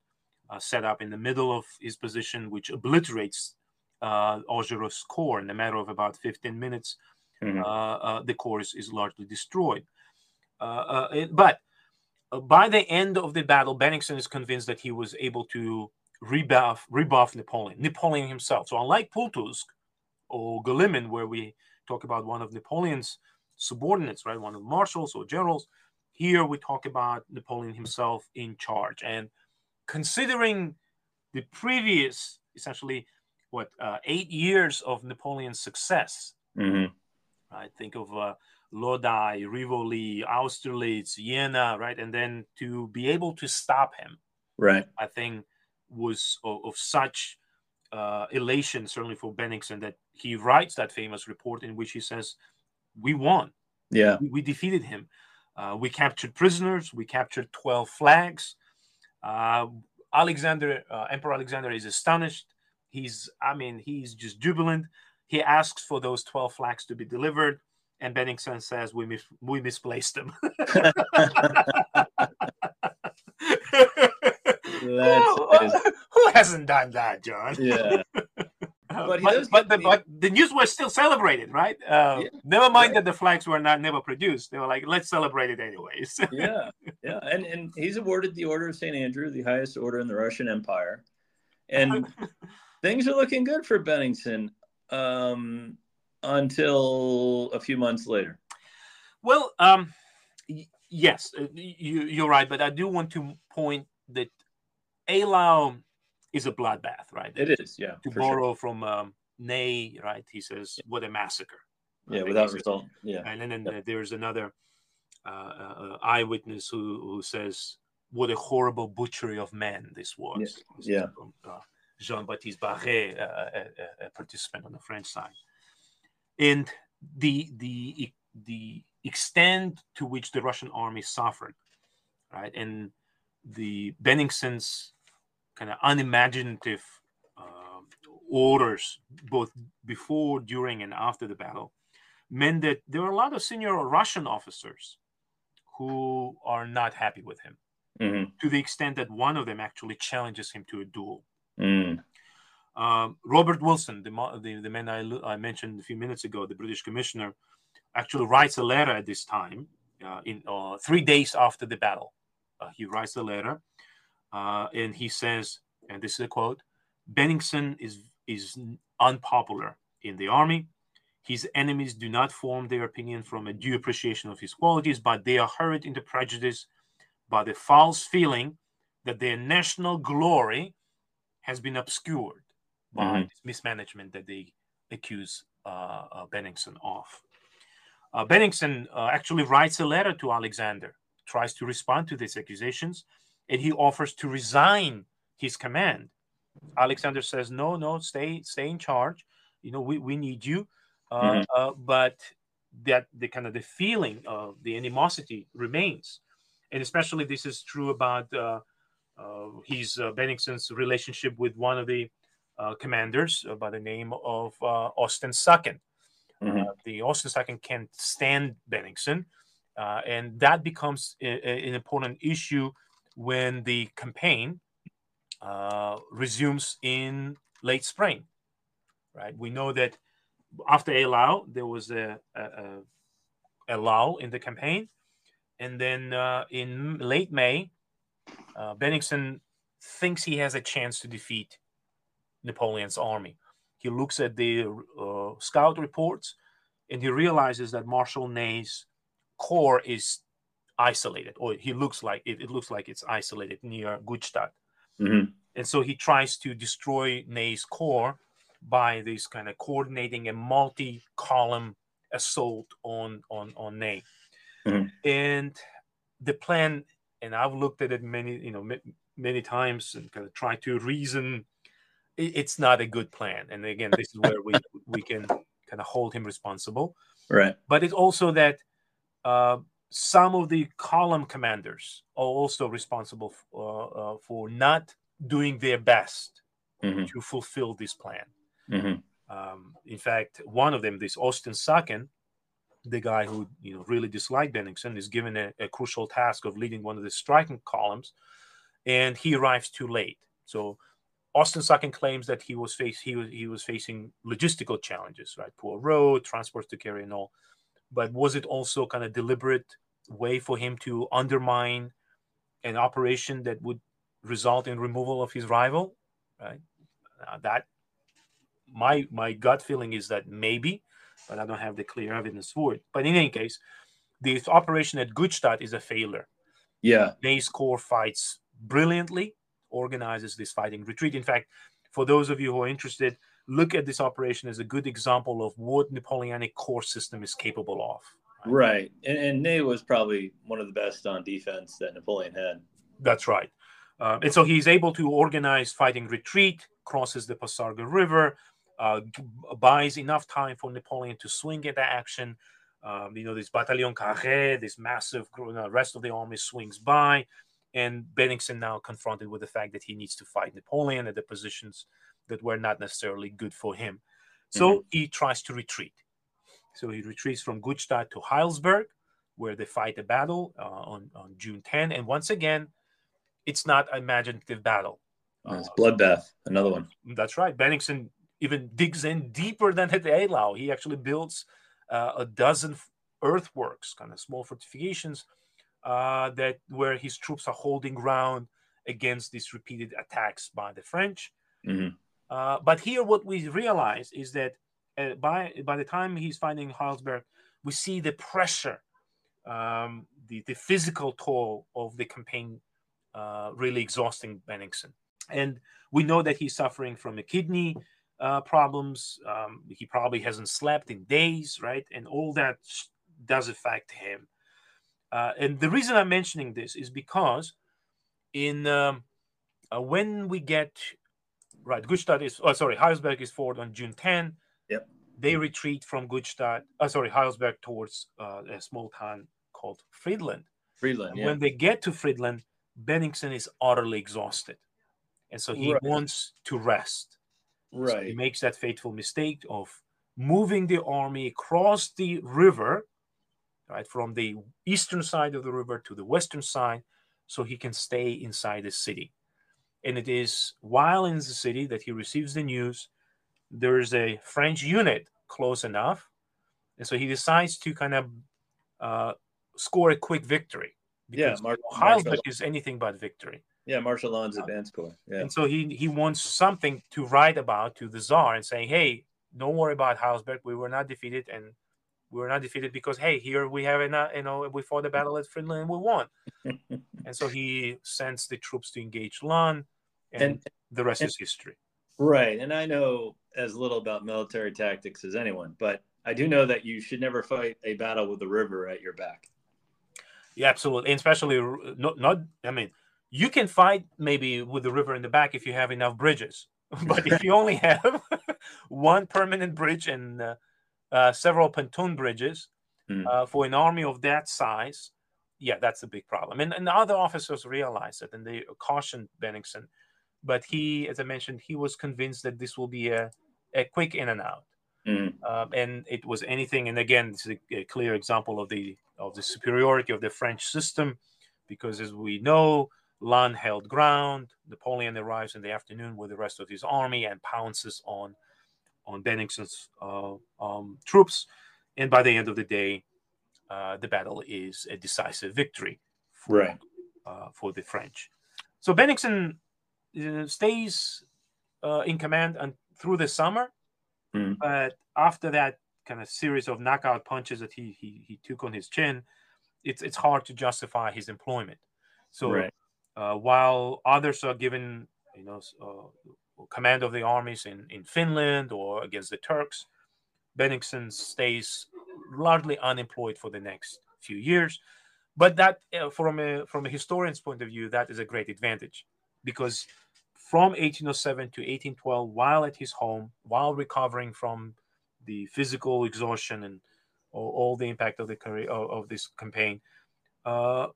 uh, set up in the middle of his position, which obliterates uh, Augereau's corps in a matter of about 15 minutes. Mm-hmm. Uh, uh, the corps is, is largely destroyed. Uh, it, but by the end of the battle, Bennigsen is convinced that he was able to rebuff, rebuff Napoleon, Napoleon himself. So, unlike Pultusk or Golymin, where we talk about one of Napoleon's subordinates, right, one of the marshals or generals, here we talk about Napoleon himself in charge. And considering the previous essentially what uh, eight years of Napoleon's success. Mm-hmm. I think of uh, Lodi, Rivoli, Austerlitz, Jena, right, and then to be able to stop him, right, I think was of, of such uh, elation, certainly for Bennigsen, that he writes that famous report in which he says, "We won. Yeah, we, we defeated him. Uh, we captured prisoners. We captured twelve flags. Uh, Alexander, uh, Emperor Alexander, is astonished. He's, I mean, he's just jubilant. He asks for those twelve flags to be delivered." And Bennigsen says we mis- we misplaced them. [LAUGHS] who hasn't done that, John? Yeah. But, but, but, the, but, the, news was still celebrated, right? Uh, yeah, never mind right. that the flags were not never produced. They were like, let's celebrate it anyways. [LAUGHS] yeah, yeah, and and he's awarded the Order of Saint Andrew, the highest order in the Russian Empire, and [LAUGHS] things are looking good for Bennigsen um, until a few months later. Well, um, yes, uh, you, you're right, but I do want to point that Eylau is a bloodbath, right? It is, yeah. To borrow sure. from um, Ney, right? He says, yeah. "What a massacre!" Yeah, without result. Yeah, and then, then there's another uh, uh, eyewitness who who says, "What a horrible butchery of men this was." Yeah. From, uh, Jean-Baptiste Barré, uh, a, a, participant on the French side, and the the the extent to which the Russian army suffered, right, and the Bennigsen's kind of unimaginative uh, orders, both before, during, and after the battle, meant that there were a lot of senior Russian officers who are not happy with him, mm-hmm. to the extent that one of them actually challenges him to a duel. Mm. Um, Robert Wilson, the, the, the man I, I, mentioned a few minutes ago, the British commissioner, actually writes a letter at this time, uh, in uh, three days after the battle. Uh, he writes a letter uh, and he says, and this is a quote: "Bennigsen is is unpopular in the army. His enemies do not form their opinion from a due appreciation of his qualities, but they are hurried into prejudice by the false feeling that their national glory has been obscured by mm-hmm. this mismanagement that they accuse uh, uh, Bennigsen of." Uh, Bennigsen uh, actually writes a letter to Alexander, tries to respond to these accusations, and he offers to resign his command. Alexander says, "No, no, stay, stay in charge. You know, we, we need you." Uh, mm-hmm. uh, but that the kind of the feeling of the animosity remains, and especially this is true about uh, uh his uh, Bennigsen's relationship with one of the uh, commanders by the name of Osten-Sacken. Mm-hmm. the Osten-Sacken can't stand Bennigsen, and that becomes a, a, an important issue when the campaign uh, resumes in late spring. Right, we know that after Eylau there was a, a, a lull in the campaign, and then uh, in late May, uh, Bennigsen thinks he has a chance to defeat Napoleon's army. He looks at the uh, scout reports and he realizes that Marshal Ney's corps is isolated, or he looks like it, it looks like it's isolated near Gutstadt. Mm-hmm. And so he tries to destroy Ney's corps by this kind of coordinating a multi-column assault on on on Ney. Mm-hmm. And the plan, and I've looked at it many, you know, many times and kind of try to reason. It's not a good plan. And again, this is where we [LAUGHS] we can kind of hold him responsible. Right. But it's also that uh, some of the column commanders are also responsible for, uh, uh, for not doing their best mm-hmm. to fulfill this plan. Mm-hmm. Um, in fact, one of them, this Osten-Sacken, the guy who you know really disliked Bennigsen, is given a, a, crucial task of leading one of the striking columns, and he arrives too late. So Osten-Sacken claims that he was face he was he was facing logistical challenges, right? Poor road, transports to carry, and all but was it also kind of deliberate way for him to undermine an operation that would result in removal of his rival right? Uh, that my my gut feeling is that maybe but i don't have the clear evidence for it. But in any case this operation at Gutstadt is a failure. Yeah. Ney's corps fights brilliantly organizes this fighting retreat. In fact for those of you who are interested, look at this operation as a good example of what Napoleonic corps system is capable of. Right, and, and Ney was probably one of the best on defense that Napoleon had. That's right. Um, and so he's able to organize fighting retreat, crosses the Passarge River, uh, buys enough time for Napoleon to swing into action. Um, you know, this Bataillon Carré, this massive uh, rest of the army swings by, and Bennigsen now confronted with the fact that he needs to fight Napoleon at the positions that were not necessarily good for him. So mm-hmm. he tries to retreat. So he retreats from Gutstadt to Heilsberg, where they fight a battle uh, on, on June 10. And once again, it's not an imaginative battle. Uh, it's bloodbath, another one. That's right. Bennigsen even digs in deeper than at Eylau. He actually builds uh, a dozen earthworks, kind of small fortifications, uh, that where his troops are holding ground against these repeated attacks by the French. Mm-hmm. Uh, but here, what we realize is that by by the time he's finding Heilsberg, we see the pressure, um, the the physical toll of the campaign, uh, really exhausting Bennigsen, and we know that he's suffering from kidney uh, problems. Um, he probably hasn't slept in days, right? And all that does affect him. Uh, and the reason I'm mentioning this is because in um, uh, when we get right, Gutstadt is oh sorry, Heilsberg is forward on June 10. They retreat from Gutstadt, uh, sorry, Heilsberg towards uh, a small town called Friedland. Friedland. Yeah. When they get to Friedland, Bennigsen is utterly exhausted, and so he right. wants to rest. Right. So he makes that fateful mistake of moving the army across the river, right, from the eastern side of the river to the western side, so he can stay inside the city. And it is while in the city that he receives the news there is a French unit close enough. And so he decides to kind of uh, score a quick victory. Because yeah, Mar- Heilsberg is anything but victory. Yeah, Marshal Lannes' advance corps. Yeah. And so he he wants something to write about to the Tsar and saying, hey, don't worry about Heilsberg. We were not defeated, and we were not defeated because hey, here we have a you know we fought the battle at Friedland and we won. [LAUGHS] and so he sends the troops to engage Lannes, and, and the rest and, is history. Right, and I know as little about military tactics as anyone, but I do know that you should never fight a battle with the river at your back. Yeah, absolutely, and especially not not. I mean you can fight maybe with the river in the back if you have enough bridges. [LAUGHS] but if you only have [LAUGHS] one permanent bridge and uh, uh, several pontoon bridges mm. uh, for an army of that size, yeah, that's a big problem. And, and the other officers realized it and they cautioned Bennigsen. But he, as I mentioned, he was convinced that this will be a, a quick in and out. Mm. and it was anything. And again, it's a, a clear example of the of the superiority of the French system, because as we know, Lannes held ground. Napoleon arrives in the afternoon with the rest of his army and pounces on on Bennigsen's uh, um, troops. And by the end of the day, uh, the battle is a decisive victory for, right. uh, for the French. So Bennigsen stays uh, in command and through the summer, mm. but after that kind of series of knockout punches that he, he he took on his chin, it's it's hard to justify his employment. So right. Uh, while others are given, you know, uh, command of the armies in, in Finland or against the Turks, Bennigsen stays largely unemployed for the next few years. But that, uh, from a from a historian's point of view, that is a great advantage, because from 1807 to 1812, while at his home, while recovering from the physical exhaustion and all, all the impact of the career of, of this campaign, uh,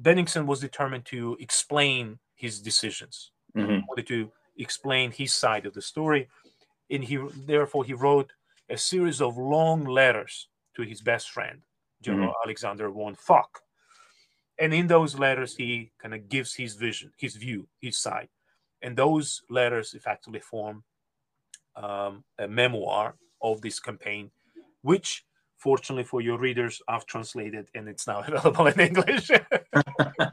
Bennigsen was determined to explain his decisions, mm-hmm. wanted to explain his side of the story, and he therefore he wrote a series of long letters to his best friend, General mm-hmm. Alexander von Fock. And in those letters, he kind of gives his vision, his view, his side. And those letters effectively form um, a memoir of this campaign, which fortunately for your readers, I've translated and it's now [LAUGHS] available in English. [LAUGHS] and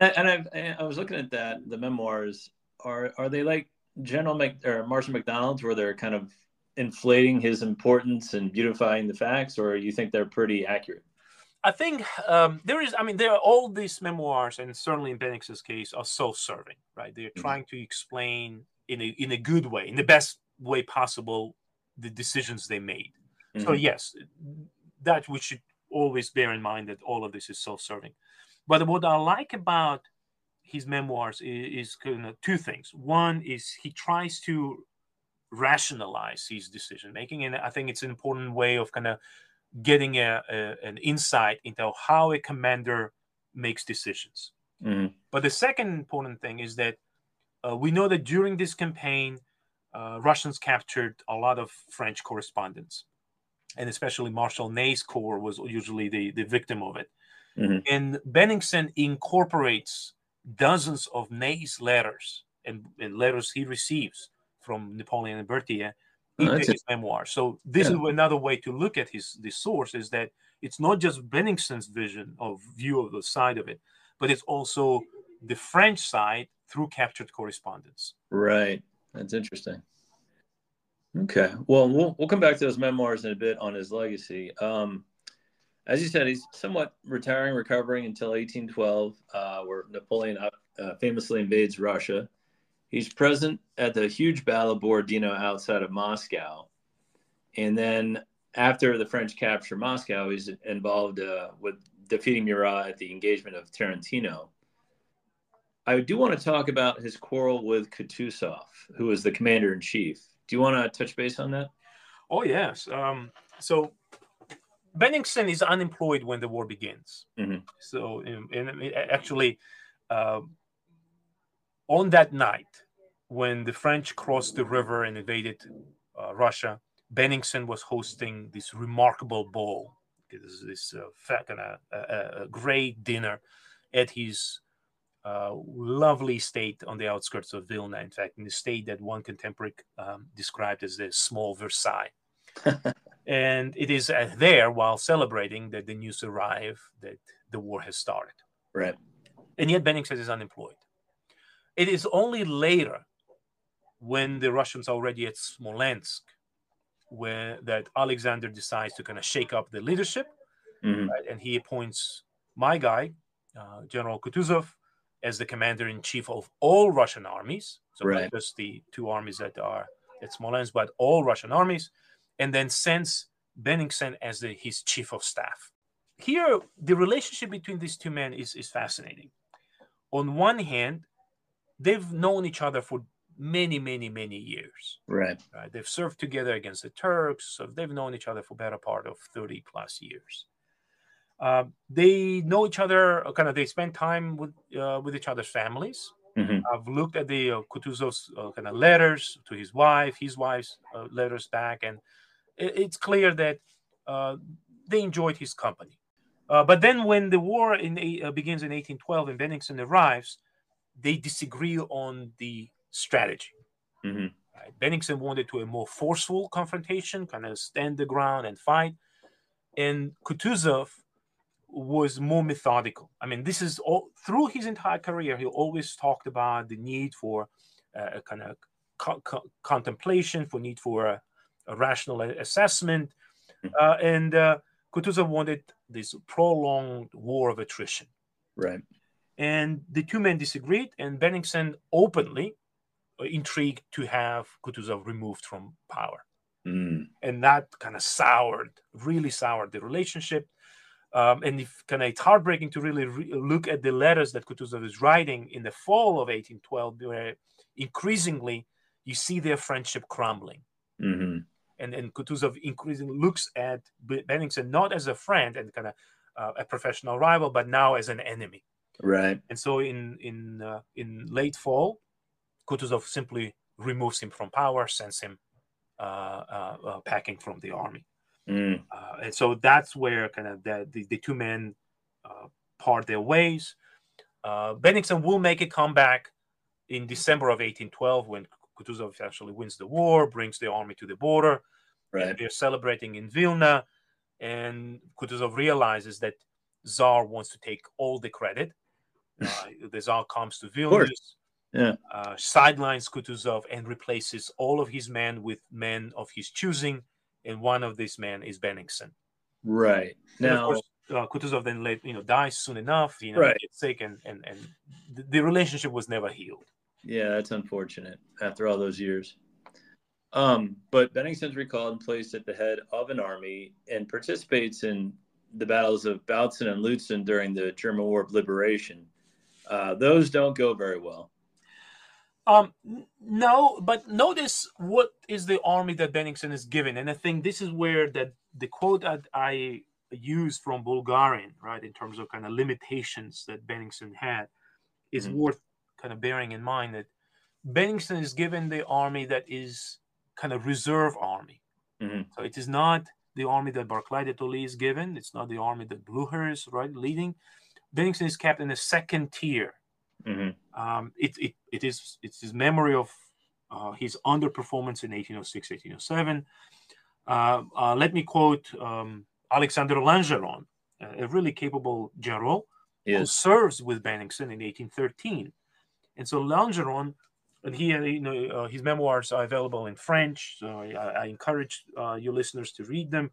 I, and I, was looking at that. The memoirs are are they like General Mac, or Marshal MacDonald's, where they're kind of inflating his importance and beautifying the facts, or you think they're pretty accurate? I think um, there is. I mean, there are all these memoirs, and certainly in Bennigsen's case, are self-serving, right? They're mm-hmm. trying to explain in a in a good way, in the best way possible, the decisions they made. Mm-hmm. So yes, that we should always bear in mind that all of this is self-serving. But what I like about his memoirs is, is kind of two things. One is he tries to rationalize his decision making, and I think it's an important way of kind of getting a, a, an insight into how a commander makes decisions. Mm-hmm. But the second important thing is that uh, we know that during this campaign, uh, Russians captured a lot of French correspondents, and especially Marshal Ney's corps was usually the, the victim of it. Mm-hmm. And Bennigsen incorporates dozens of Ney's letters and, and, letters he receives from Napoleon and Berthier oh, his memoir. So this yeah. is another way to look at his the source is that it's not just Bennigsen's vision of view of the side of it, but it's also the French side through captured correspondence. Right. That's interesting. Okay. Well, we'll we'll come back to those memoirs in a bit on his legacy. Um, as you said, he's somewhat retiring, recovering until 1812, uh, where Napoleon uh, famously invades Russia. He's present at the huge battle of Borodino outside of Moscow. And then after the French capture Moscow, he's involved uh, with defeating Murat at the engagement of Tarutino. I do want to talk about his quarrel with Kutuzov, who was the commander in chief. Do you want to touch base on that? Oh, yes. Um, so Bennigsen is unemployed when the war begins. Mm-hmm. So, and, actually, uh, on that night, when the French crossed the river and invaded uh, Russia, Bennigsen was hosting this remarkable ball, this, this uh, kind of great dinner at his uh, lovely estate on the outskirts of Vilna. In fact, in the state that one contemporary um, described as the small Versailles. [LAUGHS] and it is uh, there while celebrating that the news arrive that the war has started. Right. And yet Bennigsen is unemployed. It is only later when the Russians are already at Smolensk where that Alexander decides to kind of shake up the leadership, mm-hmm. right? and he appoints my guy, uh, General Kutuzov, as the commander in chief of all Russian armies. So right. not just the two armies that are at Smolensk, but all Russian armies, and then sends Bennigsen as the, his chief of staff. Here, the relationship between these two men is, is fascinating. On one hand, they've known each other for many, many, many years. Right. right. They've served together against the Turks. So they've known each other for better part of 30 plus years. Uh, they know each other, uh, kind of, they spend time with uh, with each other's families. Mm-hmm. I've looked at the uh, Kutuzov's uh, kind of letters to his wife, his wife's uh, letters back, and it, it's clear that uh, they enjoyed his company. but then, when the war in, begins in 1812 and Bennigsen arrives, they disagree on the strategy. Mm-hmm. Right? Bennigsen wanted to a more forceful confrontation, kind of stand the ground and fight. And Kutuzov was more methodical. I mean, this is all through his entire career. He always talked about the need for uh, a kind of co- co- contemplation, for need for a, a rational assessment, mm-hmm. uh, and uh, Kutuzov wanted this prolonged war of attrition. Right. And the two men disagreed, and Bennigsen openly intrigued to have Kutuzov removed from power. Mm. And that kind of soured, really soured the relationship. Um, and if kind of it's heartbreaking to really re- look at the letters that Kutuzov is writing in the fall of 1812, where increasingly you see their friendship crumbling. Mm-hmm. And, and Kutuzov increasingly looks at Bennigsen not as a friend and kind of uh, a professional rival, but now as an enemy. Right. And so in in uh, in late fall, Kutuzov simply removes him from power, sends him uh, uh, uh packing from the army. Mm. Uh, and so that's where kind of the, the, the two men uh, part their ways. Bennigsen will make a comeback in December of 1812 when Kutuzov actually wins the war, brings the army to the border. Right. They're celebrating in Vilna, and Kutuzov realizes that Tsar wants to take all the credit. Uh, the Tsar comes to Vilnius, yeah. uh, sidelines Kutuzov and replaces all of his men with men of his choosing, and one of these men is Bennigsen. Right now, course, uh, Kutuzov then let, you know dies soon enough. You know, right. gets sick, and and and the, the relationship was never healed. Yeah, that's unfortunate after all those years. Um, but Bennigsen's recalled and placed at the head of an army and participates in the battles of Bautzen and Lutzen during the German War of Liberation. Uh, those don't go very well. Um, no, but notice what is the army that Bennigsen is given, and I think this is where that the quote that I used from Bulgarin, right, in terms of kind of limitations that Bennigsen had, is mm-hmm. worth kind of bearing in mind that Bennigsen is given the army that is kind of reserve army. Mm-hmm. So it is not the army that Barclay de Tolly is given. It's not the army that Blucher is right leading. Bennigsen is kept in the second tier. Mm-hmm. Um, it, it, it is it's his memory of uh, his underperformance in 1806, 1807. Uh, uh, let me quote um, Alexander Langeron, a really capable general yes. who serves with Bennigsen in 1813. And so Langeron and he, you know, uh, his memoirs are available in French. So I, I encourage uh, your listeners to read them.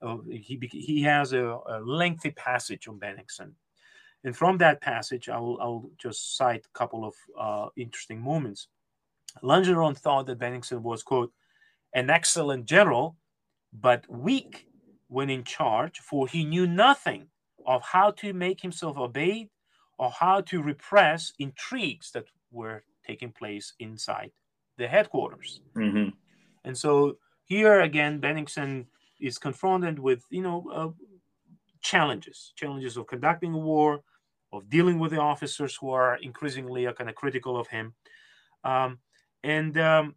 Uh, he he has a, a, lengthy passage on Bennigsen, and from that passage, I'll I'll just cite a couple of uh, interesting moments. Langeron thought that Bennigsen was quote an excellent general, but weak when in charge, for he knew nothing of how to make himself obeyed or how to repress intrigues that were taking place inside the headquarters. Mm-hmm. And so here again, Bennigsen is confronted with you know uh, challenges, challenges of conducting a war, of dealing with the officers who are increasingly uh, kind of critical of him, um, and um,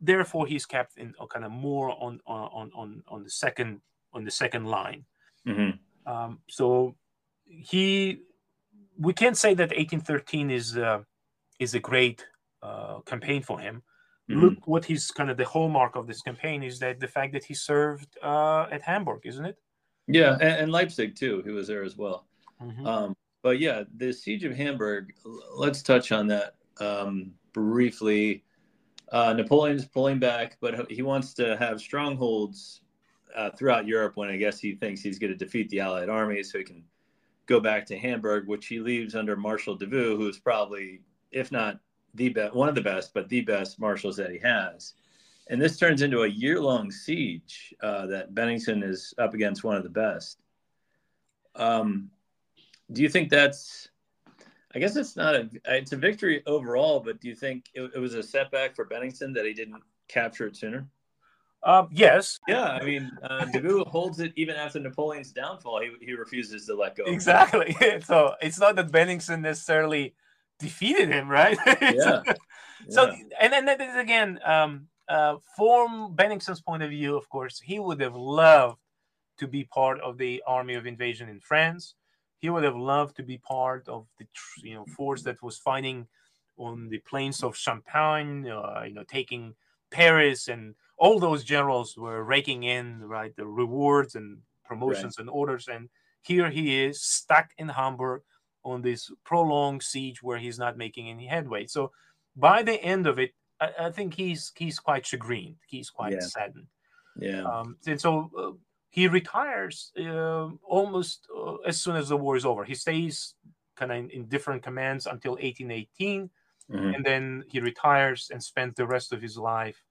therefore he's kept in uh, kind of more on on on on the second on the second line. Mm-hmm. Um, so he, we can't say that 1813 is uh, is a great uh, campaign for him. Mm-hmm. Look what he's kind of the hallmark of this campaign is that the fact that he served uh, at Hamburg, isn't it? Yeah, and, and, Leipzig too. He was there as well. Mm-hmm. Um, but yeah, the siege of Hamburg. Let's touch on that um, briefly. Uh, Napoleon's pulling back, but he wants to have strongholds uh, throughout Europe. When I guess he thinks he's going to defeat the Allied army, so he can go back to Hamburg, which he leaves under Marshal Davout, who's probably if not the best, one of the best, but the best marshals that he has. And this turns into a year long siege uh, that Bennigsen is up against one of the best. Um, do you think that's? I guess it's not a. It's a victory overall, but do you think it, it was a setback for Bennigsen that he didn't capture it sooner? Um, yes. Yeah, I mean, uh, [LAUGHS] holds it even after Napoleon's downfall. He, he refuses to let go. Exactly. [LAUGHS] so it's not that Bennigsen necessarily defeated him, right? [LAUGHS] yeah. so yeah. and then that is again um, uh, from Bennigsen's point of view, of course, he would have loved to be part of the army of invasion in France. He would have loved to be part of the you know force that was fighting on the plains of Champagne, uh, you know, taking Paris, and all those generals were raking in right the rewards and promotions right. and orders. And here he is stuck in Hamburg on this prolonged siege where he's not making any headway. So by the end of it, I, I think he's he's quite chagrined. He's quite yeah. saddened. Yeah. Um, and so uh, he retires uh, almost uh, as soon as the war is over. He stays kind of in, in, different commands until 1818, mm-hmm. and then he retires and spends the rest of his life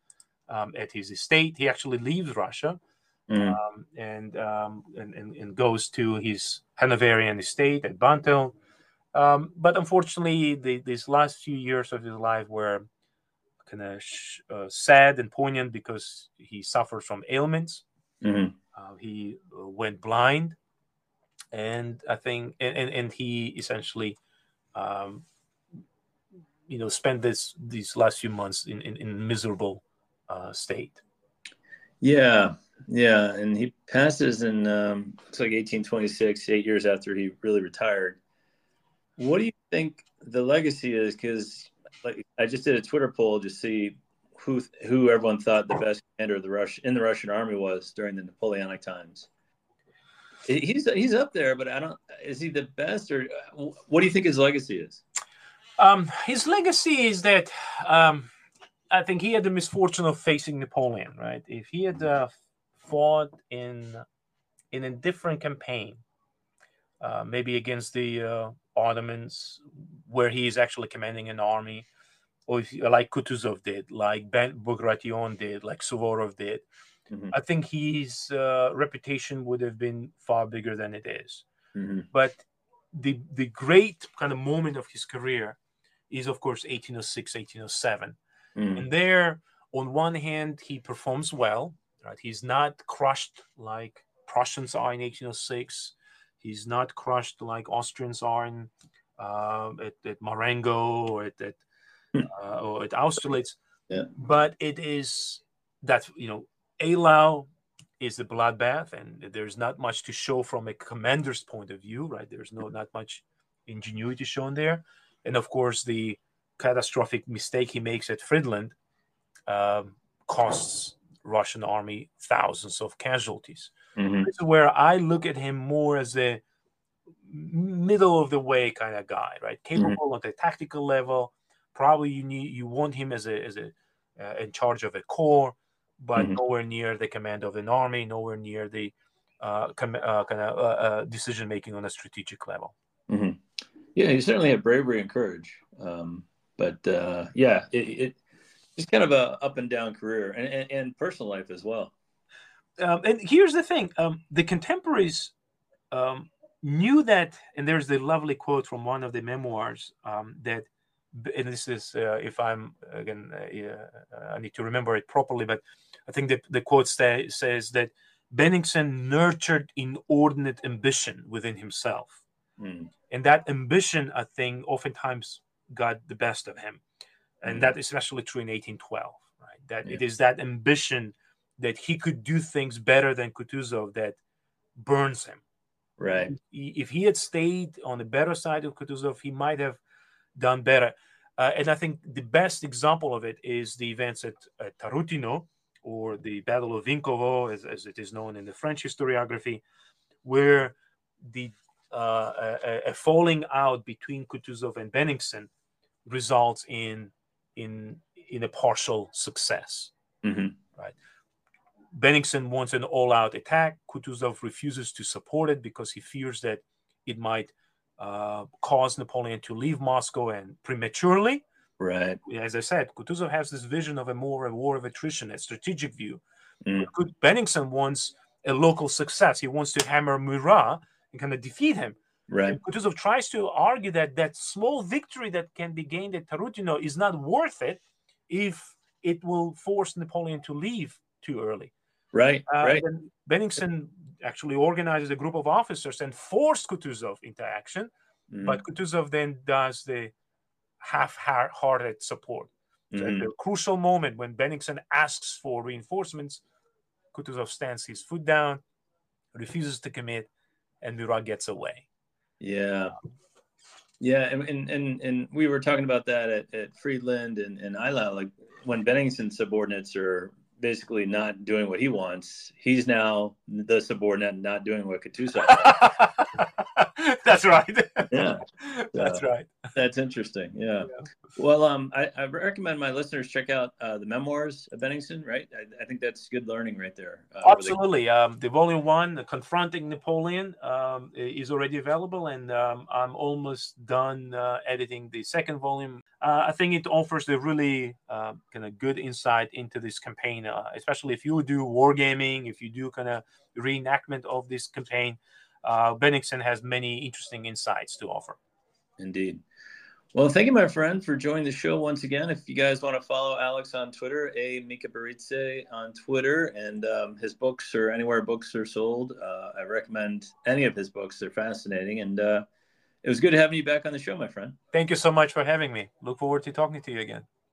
um, at his estate. He actually leaves Russia mm. um, and, um, and, and, and goes to his Hanoverian estate at Banteln. Um, but unfortunately, the, these last few years of his life were kind of sh- uh, sad and poignant because he suffers from ailments. Mm-hmm. Uh, he uh, went blind, and I think, and, and, and he essentially, um, you know, spent this these last few months in in, in miserable uh, state. Yeah, yeah, and he passes in um, looks like 1826, eight years after he really retired. What do you think the legacy is? Because like I just did a Twitter poll to see who who everyone thought the best commander of the Rush in the Russian army was during the Napoleonic times. He's he's up there, but I don't. Is he the best, or what do you think his legacy is? Um, his legacy is that um, I think he had the misfortune of facing Napoleon. Right? If he had uh, fought in in a different campaign, uh, maybe against the uh, Ottomans, where he is actually commanding an army, or if, like Kutuzov did, like Ben Bagration did, like Suvorov did, mm-hmm. I think his uh, reputation would have been far bigger than it is. Mm-hmm. But the the great kind of moment of his career is, of course, 1806, 1807. Mm-hmm. And there, on one hand, he performs well. Right, he's not crushed like Prussians are in 1806. He's not crushed like Austrians are in uh, at, at Marengo or at, at. [LAUGHS] uh, or at Austerlitz. Yeah. But it is that you know Eylau is the bloodbath, and there's not much to show from a commander's point of view, right? There's no not much ingenuity shown there, and of course the catastrophic mistake he makes at Friedland um, costs Russian army thousands of casualties. Mm-hmm. This is where I look at him more as a middle of the way kind of guy, right? Mm-hmm. Capable mm-hmm. on the tactical level. Probably you need you want him as a as a uh, in charge of a corps, but mm-hmm. nowhere near the command of an army, nowhere near the uh, com- uh, kind of uh, uh, decision making on a strategic level. Mm-hmm. Yeah, he certainly had bravery and courage. Um, but uh, yeah, it, it, it's kind of a up and down career and, and, and personal life as well. Um, and here's the thing: um, the contemporaries um, knew that, and there's the lovely quote from one of the memoirs um, that, and this is, uh, if I'm again, uh, I need to remember it properly, but I think the, the quote say, says that Bennigsen nurtured inordinate ambition within himself. Mm. And that ambition, I think, oftentimes got the best of him. And mm. that is especially true in 1812, right? That yeah. it is that ambition that he could do things better than Kutuzov that burns him. Right. If he had stayed on the better side of Kutuzov, he might have done better. Uh, and I think the best example of it is the events at, at Tarutino, or the Battle of Vinkovo, as, as, it is known in the French historiography, where the uh, a, a, falling out between Kutuzov and Bennigsen results in in in a partial success. Mm-hmm. Right. Bennigsen wants an all-out attack. Kutuzov refuses to support it because he fears that it might uh, cause Napoleon to leave Moscow and prematurely. Right. As I said, Kutuzov has this vision of a more a war of attrition, a strategic view. Mm. Bennigsen wants a local success. He wants to hammer Murat and kind of defeat him. Right. And Kutuzov tries to argue that that small victory that can be gained at Tarutino is not worth it if it will force Napoleon to leave too early. Right. Uh, right. Bennigsen actually organizes a group of officers and forced Kutuzov into action, mm. but Kutuzov then does the half-hearted support. So mm-hmm. at the crucial moment when Bennigsen asks for reinforcements, Kutuzov stands his foot down, refuses to commit, and Murat gets away. Yeah. Yeah, and, and and and we were talking about that at, at Friedland and, and Eylau, like when Bennigsen subordinates are basically not doing what he wants, he's now the subordinate not doing what Kutuzov [LAUGHS] [LAUGHS] that's right. yeah, [LAUGHS] that's right. That's interesting. Yeah. yeah. Well, um, I, I, recommend my listeners check out uh, the memoirs of Bennigsen. Right. I, I, think that's good learning right there. Uh, Absolutely. They... Um, the volume one, the confronting Napoleon, um, is already available, and um, I'm almost done uh, editing the second volume. Uh, I think it offers a really uh, kind of good insight into this campaign, uh, especially if you do wargaming, if you do kind of reenactment of this campaign uh, Bennigsen has many interesting insights to offer. Indeed. Well, thank you, my friend, for joining the show once again. If you guys want to follow Alex on Twitter, a Mikaberidze on Twitter, and um, his books or anywhere books are sold, uh, I recommend any of his books. They're fascinating, and uh, it was good having you back on the show, my friend. Thank you so much for having me. Look forward to talking to you again.